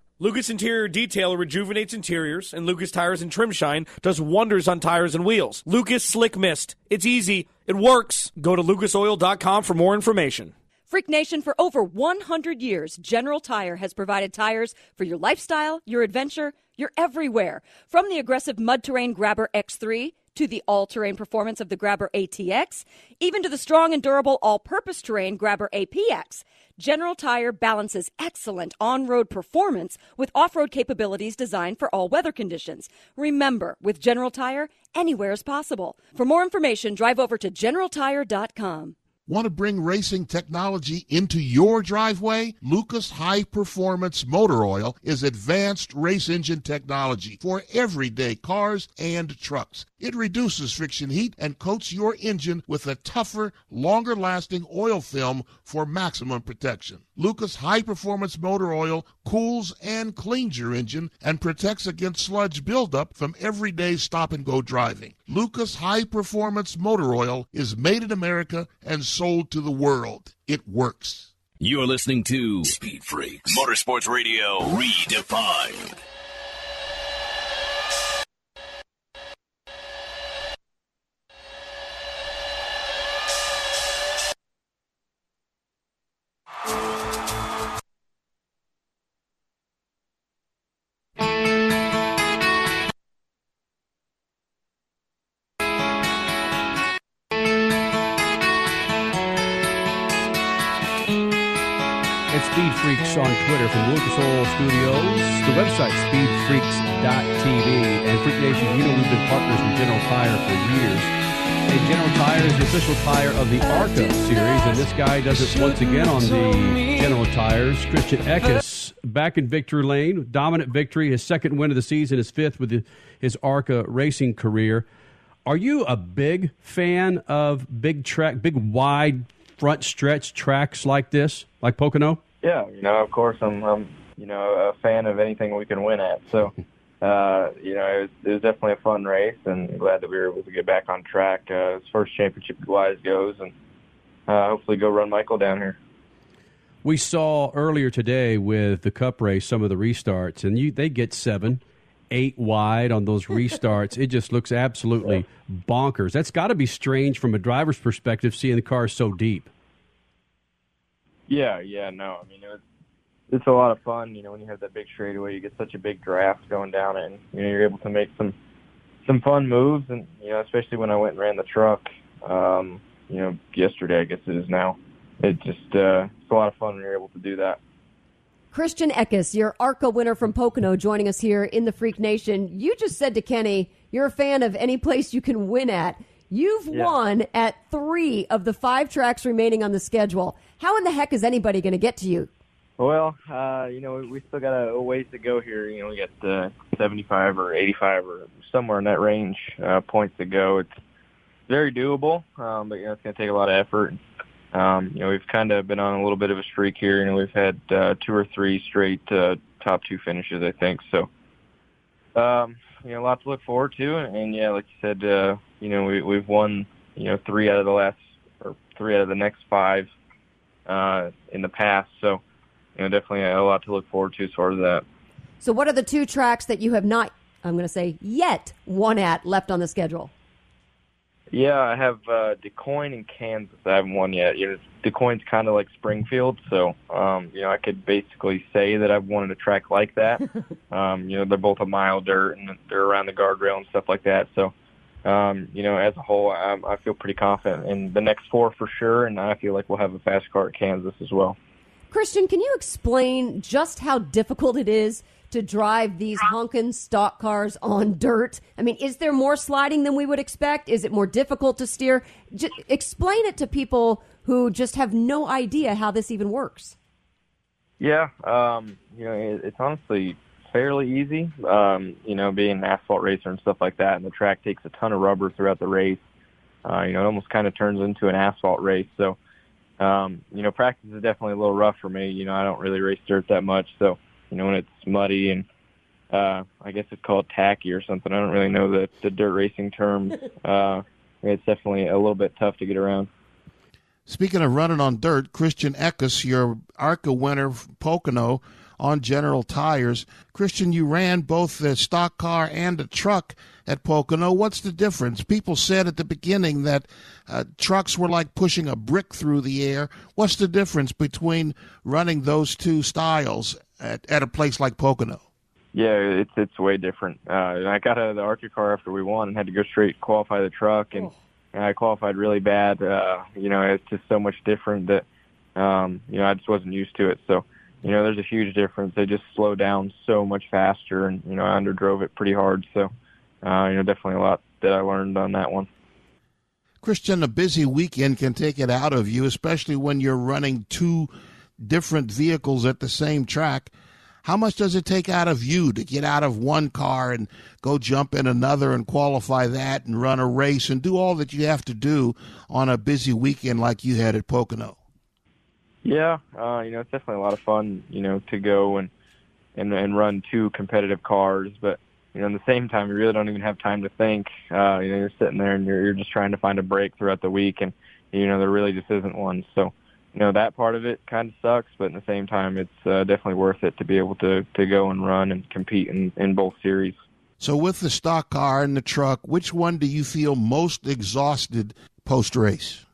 Lucas Interior Detail rejuvenates interiors, and Lucas Tires and Trim Shine does wonders on tires and wheels. Lucas Slick Mist. It's easy. It works. Go to lucasoil.com for more information. Freak Nation, for over 100 years, General Tire has provided tires for your lifestyle, your adventure, your everywhere. From the aggressive mud terrain Grabber X3 to the all terrain performance of the Grabber ATX, even to the strong and durable all purpose terrain Grabber APX. General Tire balances excellent on road performance with off road capabilities designed for all weather conditions. Remember, with General Tire, anywhere is possible. For more information, drive over to generaltire.com. Want to bring racing technology into your driveway? Lucas High Performance Motor Oil is advanced race engine technology for everyday cars and trucks. It reduces friction heat and coats your engine with a tougher, longer lasting oil film for maximum protection. Lucas High Performance Motor Oil cools and cleans your engine and protects against sludge buildup from everyday stop and go driving. Lucas High Performance Motor Oil is made in America and sold to the world. It works. You're listening to Speed Freaks Motorsports Radio Redefined. From Lucas Oil Studios. The website, speedfreaks.tv. And Freak Nation, you know we've been partners with General Tire for years. And General Tire is the official tire of the ARCA series. And this guy does it once again on the General Tires. Christian Eckes back in victory lane. Dominant victory. His second win of the season, his fifth with the, his ARCA racing career. Are you a big fan of big track, big wide front stretch tracks like this, like Pocono? Yeah, you know, of course, I'm, I'm, you know, a fan of anything we can win at. So, uh, you know, it was, it was definitely a fun race, and glad that we were able to get back on track uh, as first championship wise goes, and uh, hopefully go run Michael down here. We saw earlier today with the Cup race some of the restarts, and you they get seven, eight wide on those restarts. it just looks absolutely bonkers. That's got to be strange from a driver's perspective, seeing the car so deep. Yeah, yeah, no, I mean, it was, it's a lot of fun. You know, when you have that big straightaway, you get such a big draft going down it, and you know you're able to make some some fun moves, and you know, especially when I went and ran the truck. Um, you know, yesterday I guess it is now. It just uh, it's a lot of fun when you're able to do that. Christian Eckes, your ARCA winner from Pocono, joining us here in the Freak Nation. You just said to Kenny, you're a fan of any place you can win at. You've Yeah. won at three of the five tracks remaining on the schedule. How in the heck is anybody going to get to you? Well, uh, you know, we, still got a, a ways to go here. You know, we got uh, 75 or 85 or somewhere in that range uh, points to go. It's very doable, um, but you know, it's going to take a lot of effort. Um, you know, we've kind of been on a little bit of a streak here. You know, we've had uh, two or three straight uh, top two finishes, I think. So, um, you know, a lot to look forward to. And, and yeah, like you said, uh, you know, we, we've won, you know, three out of the last or three out of the next five uh, in the past. So, you know, definitely a lot to look forward to as far as that. So, what are the two tracks that you have not, I'm going to say, yet won at left on the schedule? Yeah, I have uh, DuQuoin and Kansas. I haven't won yet. You know, DuQuoin's kind of like Springfield, so um, you know I could basically say that I've won at a track like that. um, you know, they're both a mile dirt and they're around the guardrail and stuff like that. So, um, you know, as a whole, I, I feel pretty confident in the next four for sure, and I feel like we'll have a fast car at Kansas as well. Christian, can you explain just how difficult it is to drive these honkin' stock cars on dirt? I mean, is there more sliding than we would expect? Is it more difficult to steer? J- explain it to people who just have no idea how this even works. Yeah, um, you know, it, it's honestly fairly easy. Um, you know, being an asphalt racer and stuff like that, and the track takes a ton of rubber throughout the race. Uh, you know, it almost kind of turns into an asphalt race. So, um, you know, practice is definitely a little rough for me. You know, I don't really race dirt that much, so you know, when it's muddy and uh, I guess it's called tacky or something. I don't really know the the dirt racing term. Uh, it's definitely a little bit tough to get around. Speaking of running on dirt, Christian Eckes, your ARCA winner, Pocono, on General Tires. Christian, you ran both the stock car and the truck at Pocono. What's the difference? People said at the beginning that uh, trucks were like pushing a brick through the air. What's the difference between running those two styles at, at a place like Pocono? Yeah, it's it's way different. Uh, I got out of the ARCA car after we won and had to go straight qualify the truck, and, and I qualified really bad. Uh, you know, it's just so much different that um, you know I just wasn't used to it. So you know, there's a huge difference. They just slow down so much faster, and you know, I underdrove it pretty hard. So, uh, you know, definitely a lot that I learned on that one. Christian, a busy weekend can take it out of you, especially when you're running two different vehicles at the same track. How much does it take out of you to get out of one car and go jump in another and qualify that and run a race and do all that you have to do on a busy weekend like you had at Pocono? Yeah, uh, you know, it's definitely a lot of fun, you know, to go and and and run two competitive cars, but you know, in the same time, you really don't even have time to think. Uh, you know, you're sitting there and you're you're just trying to find a break throughout the week, and you know, there really just isn't one. So, you know, that part of it kind of sucks, but at the same time, it's uh, definitely worth it to be able to to go and run and compete in in both series. So, with the stock car and the truck, which one do you feel most exhausted post race?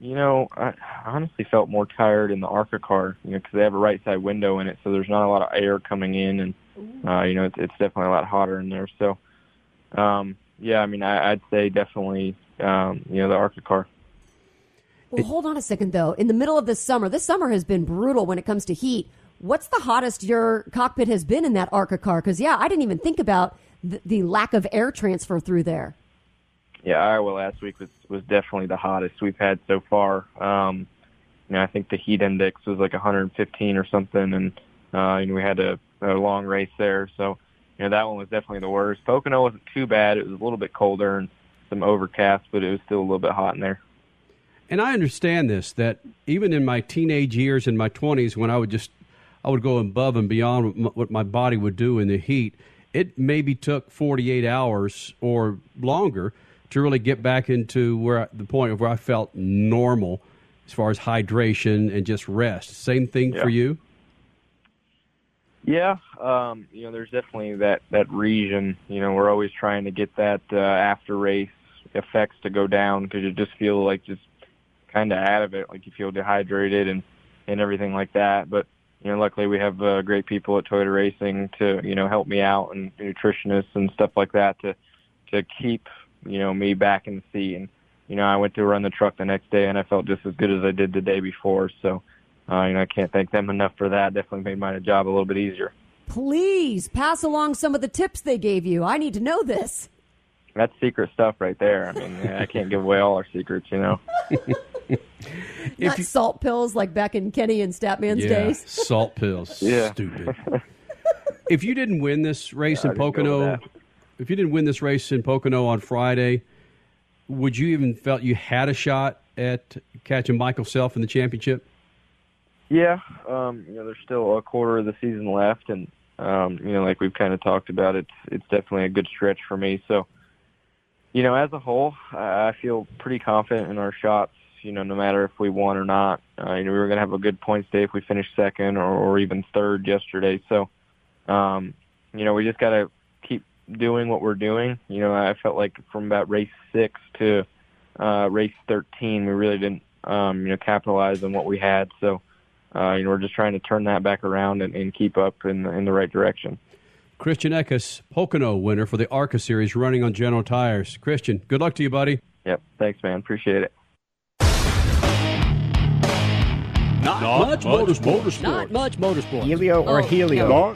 You know, I honestly felt more tired in the ARCA car, you know, because they have a right side window in it, so there's not a lot of air coming in, and uh, you know, it's, it's definitely a lot hotter in there. So, um, yeah, I mean, I, I'd say definitely, um, you know, the ARCA car. Well, hold on a second though. In the middle of this summer, this summer has been brutal when it comes to heat. What's the hottest your cockpit has been in that ARCA car? Because yeah, I didn't even think about the, the lack of air transfer through there. Yeah, Iowa last week was was definitely the hottest we've had so far. Um, you know, I think the heat index was like 115 or something, and uh, you know, we had a, a long race there. So, you know, that one was definitely the worst. Pocono wasn't too bad. It was a little bit colder and some overcast, but it was still a little bit hot in there. And I understand this that even in my teenage years in my 20s, when I would just I would go above and beyond what my body would do in the heat, it maybe took 48 hours or longer to really get back into where the point of where I felt normal as far as hydration and just rest. Same thing Yeah. for you. Yeah, um, you know, there's definitely that that region. You know, we're always trying to get that uh, after race effects to go down because you just feel like just kind of out of it, like you feel dehydrated and and everything like that. But you know, luckily we have uh, great people at Toyota Racing to you know help me out and nutritionists and stuff like that to to keep you know me back in the seat. And you know, I went to run the truck the next day and I felt just as good as I did the day before. So. Uh, you know, I can't thank them enough for that. Definitely made my job a little bit easier. Please pass along some of the tips they gave you. I need to know this. That's secret stuff right there. I mean, I can't give away all our secrets, you know. Not salt pills like back in Kenny and Statman's yeah, days. salt pills. Yeah. Stupid. if you didn't win this race Yeah, in didn't go with Pocono, that. If you didn't win this race in Pocono on Friday, would you even felt you had a shot at catching Michael Self in the championship? Yeah, um, you know, there's still a quarter of the season left, and um, you know, like we've kind of talked about, it's it's definitely a good stretch for me. So, you know, as a whole, I feel pretty confident in our shots. You know, no matter if we won or not, uh, you know, we were going to have a good points day if we finished second or, or even third yesterday. So, um, you know, we just got to keep doing what we're doing. You know, I felt like from about race six to uh, race 13, we really didn't, um, you know, capitalize on what we had. So, uh, you know, we're just trying to turn that back around and, and keep up in the, in the right direction. Christian Eckes, Pocono winner for the ARCA series, running on General Tires. Christian, good luck to you, buddy. Yep. Thanks, man. Appreciate it. Not, much, motorsport. Not much motorsport. Helio or Oh, Helio? no.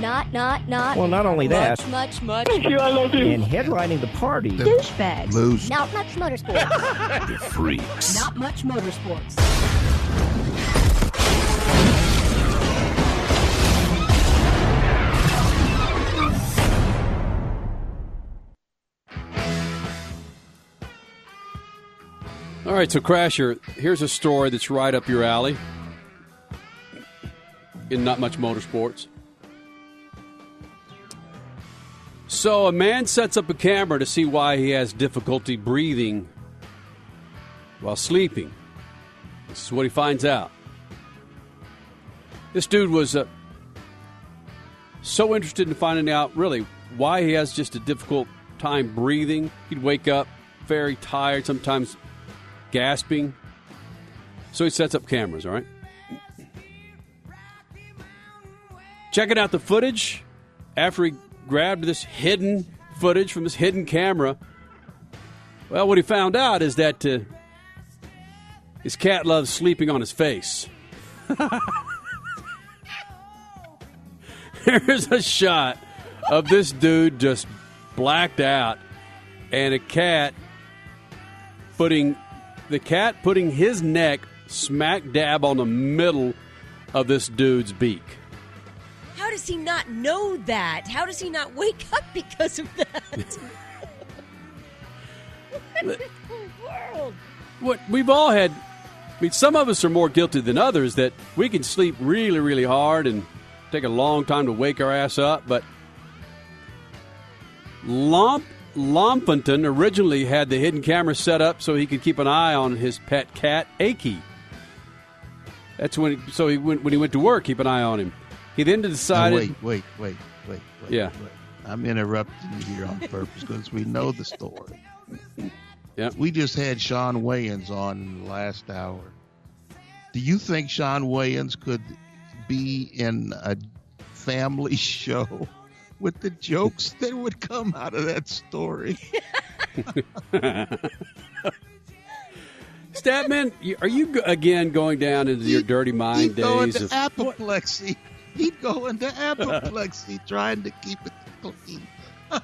Not, not, not. Well, not only that. Much, much, much. Thank you, I love you. And headlining the party. Douchebags. Loose. Not much motorsports. The freaks. Not much motorsports. All right, so Crasher, here's a story that's right up your alley in not much motorsports. So, a man sets up a camera to see why he has difficulty breathing while sleeping. This is what he finds out. This dude was uh, so interested in finding out, really, why he has just a difficult time breathing. He'd wake up very tired, sometimes gasping. So he sets up cameras, all right? Checking out the footage after he grabbed this hidden footage from this hidden camera. Well, what he found out is that uh, his cat loves sleeping on his face. Here's a shot of this dude just blacked out and a cat putting the cat putting his neck smack dab on the middle of this dude's beak. How does he not know that? How does he not wake up because of that? what in the world? What we've all had I mean some of us are more guilty than others that we can sleep really really hard and take a long time to wake our ass up, but Lomp Lompington originally had the hidden camera set up so he could keep an eye on his pet cat, Aki. That's when, he, so he went, when he went to work, keep an eye on him. He then decided. Wait, wait, wait, wait, wait. Yeah. wait. I'm interrupting you here on purpose because we know the story. Yeah. We just had Shawn Wayans on in the last hour. Do you think Shawn Wayans could be in a family show with the jokes that would come out of that story? Statman, are you again going down into your dirty mind He'd go days? into Of, apoplexy. He'd go into apoplexy trying to keep it clean. oh,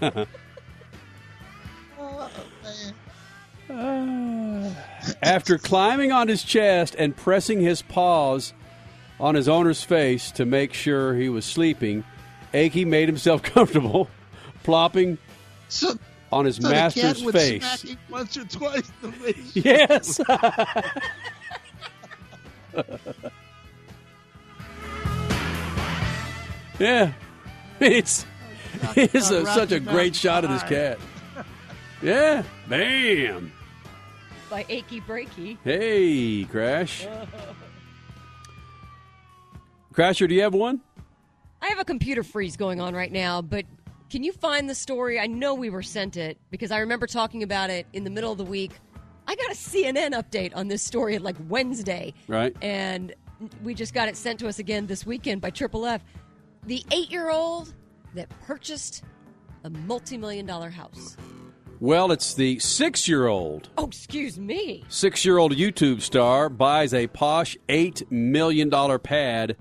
ah, man. after climbing on his chest and pressing his paws on his owner's face to make sure he was sleeping, Aki made himself comfortable, plopping So, on his so the master's cat would face. smack him once or twice the way he Yes. yeah. It's it's a, such a great shot of this cat. Yeah. Bam. By achy breaky. Hey, Crash. Oh. Crasher, do you have one? I have a computer freeze going on right now, but can you find the story? I know we were sent it because I remember talking about it in the middle of the week. I got a CNN update on this story like Wednesday. Right. And we just got it sent to us again this weekend by Triple F. The eight year old that purchased a multi million dollar house. Well, it's the six year old. Oh, excuse me. Six year old YouTube star buys a posh $8 million pad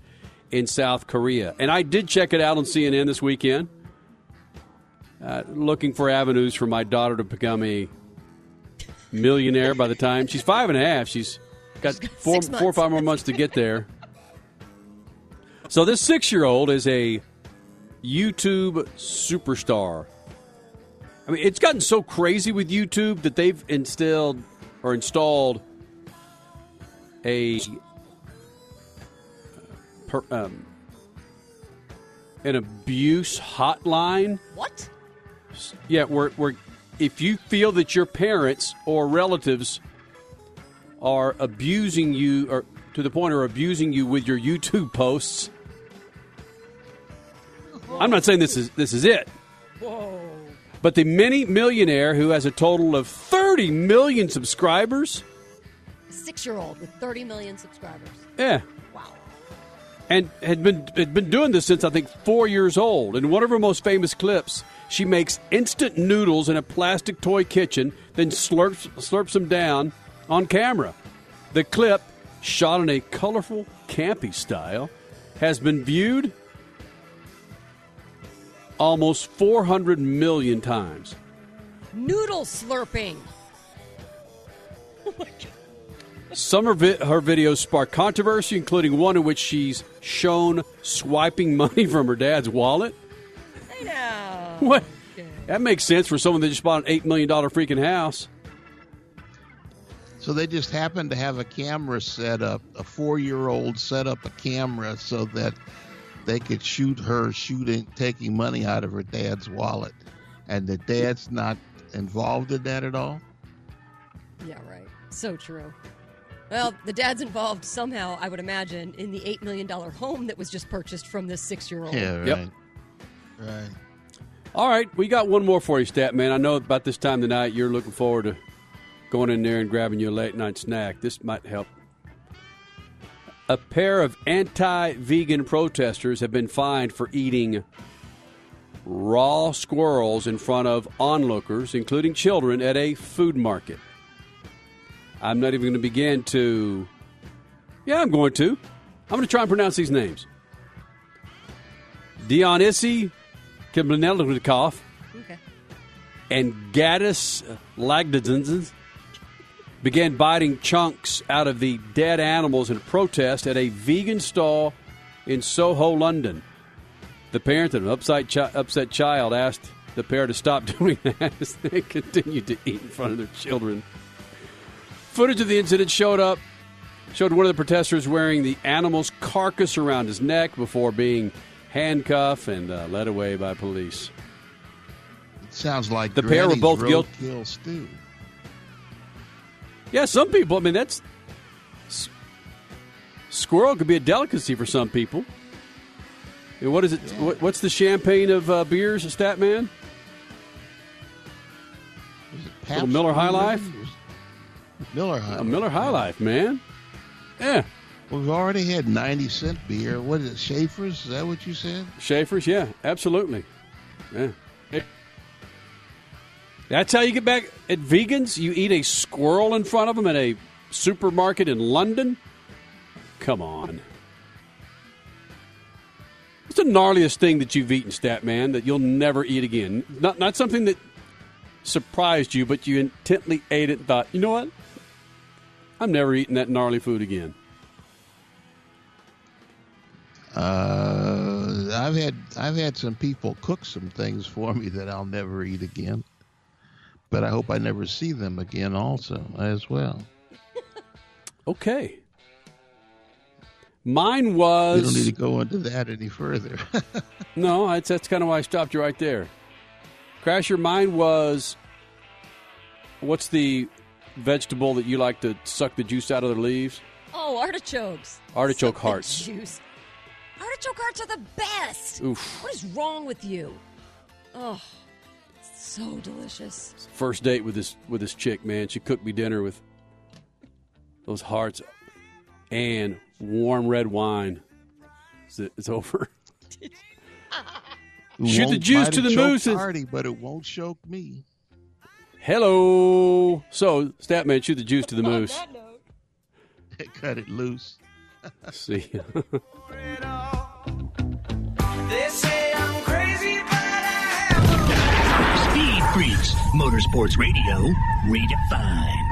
in South Korea. And I did check it out on CNN this weekend, uh, looking for avenues for my daughter to become a millionaire by the time she's five and a half. She's got four four or five more months to get there. So this six year old is a YouTube superstar. I mean, it's gotten so crazy with YouTube that they've instilled or installed a per, um, an abuse hotline. What? Yeah, where where if you feel that your parents or relatives are abusing you or to the point of abusing you with your YouTube posts. I'm not saying this is this is it. Whoa. But the mini millionaire who has a total of 30 million subscribers, Six year old with 30 million subscribers. yeah. And had been had been doing this since I think 4 years old. In one of her most famous clips, she makes instant noodles in a plastic toy kitchen, then slurps slurps them down on camera. The clip, shot in a colorful, campy style, has been viewed almost 400 million times. Noodle slurping. Oh Some of her videos spark controversy, including one in which she's shown swiping money from her dad's wallet. I know. What? That makes sense for someone that just bought an $8 million freaking house. So they just happened to have a camera set up. A four-year-old set up a camera so that they could shoot her shooting, taking money out of her dad's wallet, and the dad's not involved in that at all. Yeah, right. So true. Well, the dad's involved somehow, I would imagine, in the $8 million home that was just purchased from this six year old. Yeah, right. Yep. Right. All right, we got one more for you, Stat Man. I know about this time tonight you're looking forward to going in there and grabbing your late night snack. This might help. A pair of anti vegan protesters have been fined for eating raw squirrels in front of onlookers, including children, at a food market. I'm not even going to begin to. Yeah, I'm going to. I'm going to try and pronounce these names. Dionisi Kiblinelnikov Okay. and Gaddis Lagdazins began biting chunks out of the dead animals in protest at a vegan stall in Soho, London. The parent of an upset, chi- upset child asked the pair to stop doing that as they continued to eat in front of their children. Footage of the incident showed up showed one of the protesters wearing the animal's carcass around his neck before being handcuffed and uh, led away by police. Sounds like The pair were both guilty. stew. Yeah, some people. I mean, that's s- squirrel could be a delicacy for some people. And what is it? What, what's the champagne of uh, beers, Stat Man? Little Miller High Life. Miller High. Miller High Life, man. Yeah. We've already had 90 cent beer. What is it, Schaefer's? Is that what you said? Schaefer's, yeah, absolutely. Yeah. It- that's how you get back at vegans. You eat a squirrel in front of them at a supermarket in London. Come on. What's the gnarliest thing that you've eaten, Stat Man, that you'll never eat again? Not not something that surprised you, but you intently ate it and thought, you know what? I'm never eating that gnarly food again. Uh, I've had I've had some people cook some things for me that I'll never eat again. But I hope I never see them again also as well. Okay. Mine was. You don't need to go into that any further. No, that's, that's kind of why I stopped you right there. Crasher, mine was what's the vegetable that you like to suck the juice out of the leaves? Oh, artichokes. Artichoke Suck the hearts. Juice. Artichoke hearts are the best. Oof. What is wrong with you? Oh, so delicious. First date with this with this chick, man. She cooked me dinner with those hearts and warm red wine. It's, it's over. Shoot the juice to the choked moose. and- Artie, but it won't choke me. Hello. So, Statman, shoot the juice to the moose. Cut it loose. See. They I'm crazy, Speed Freaks, Motorsports Radio, redefined.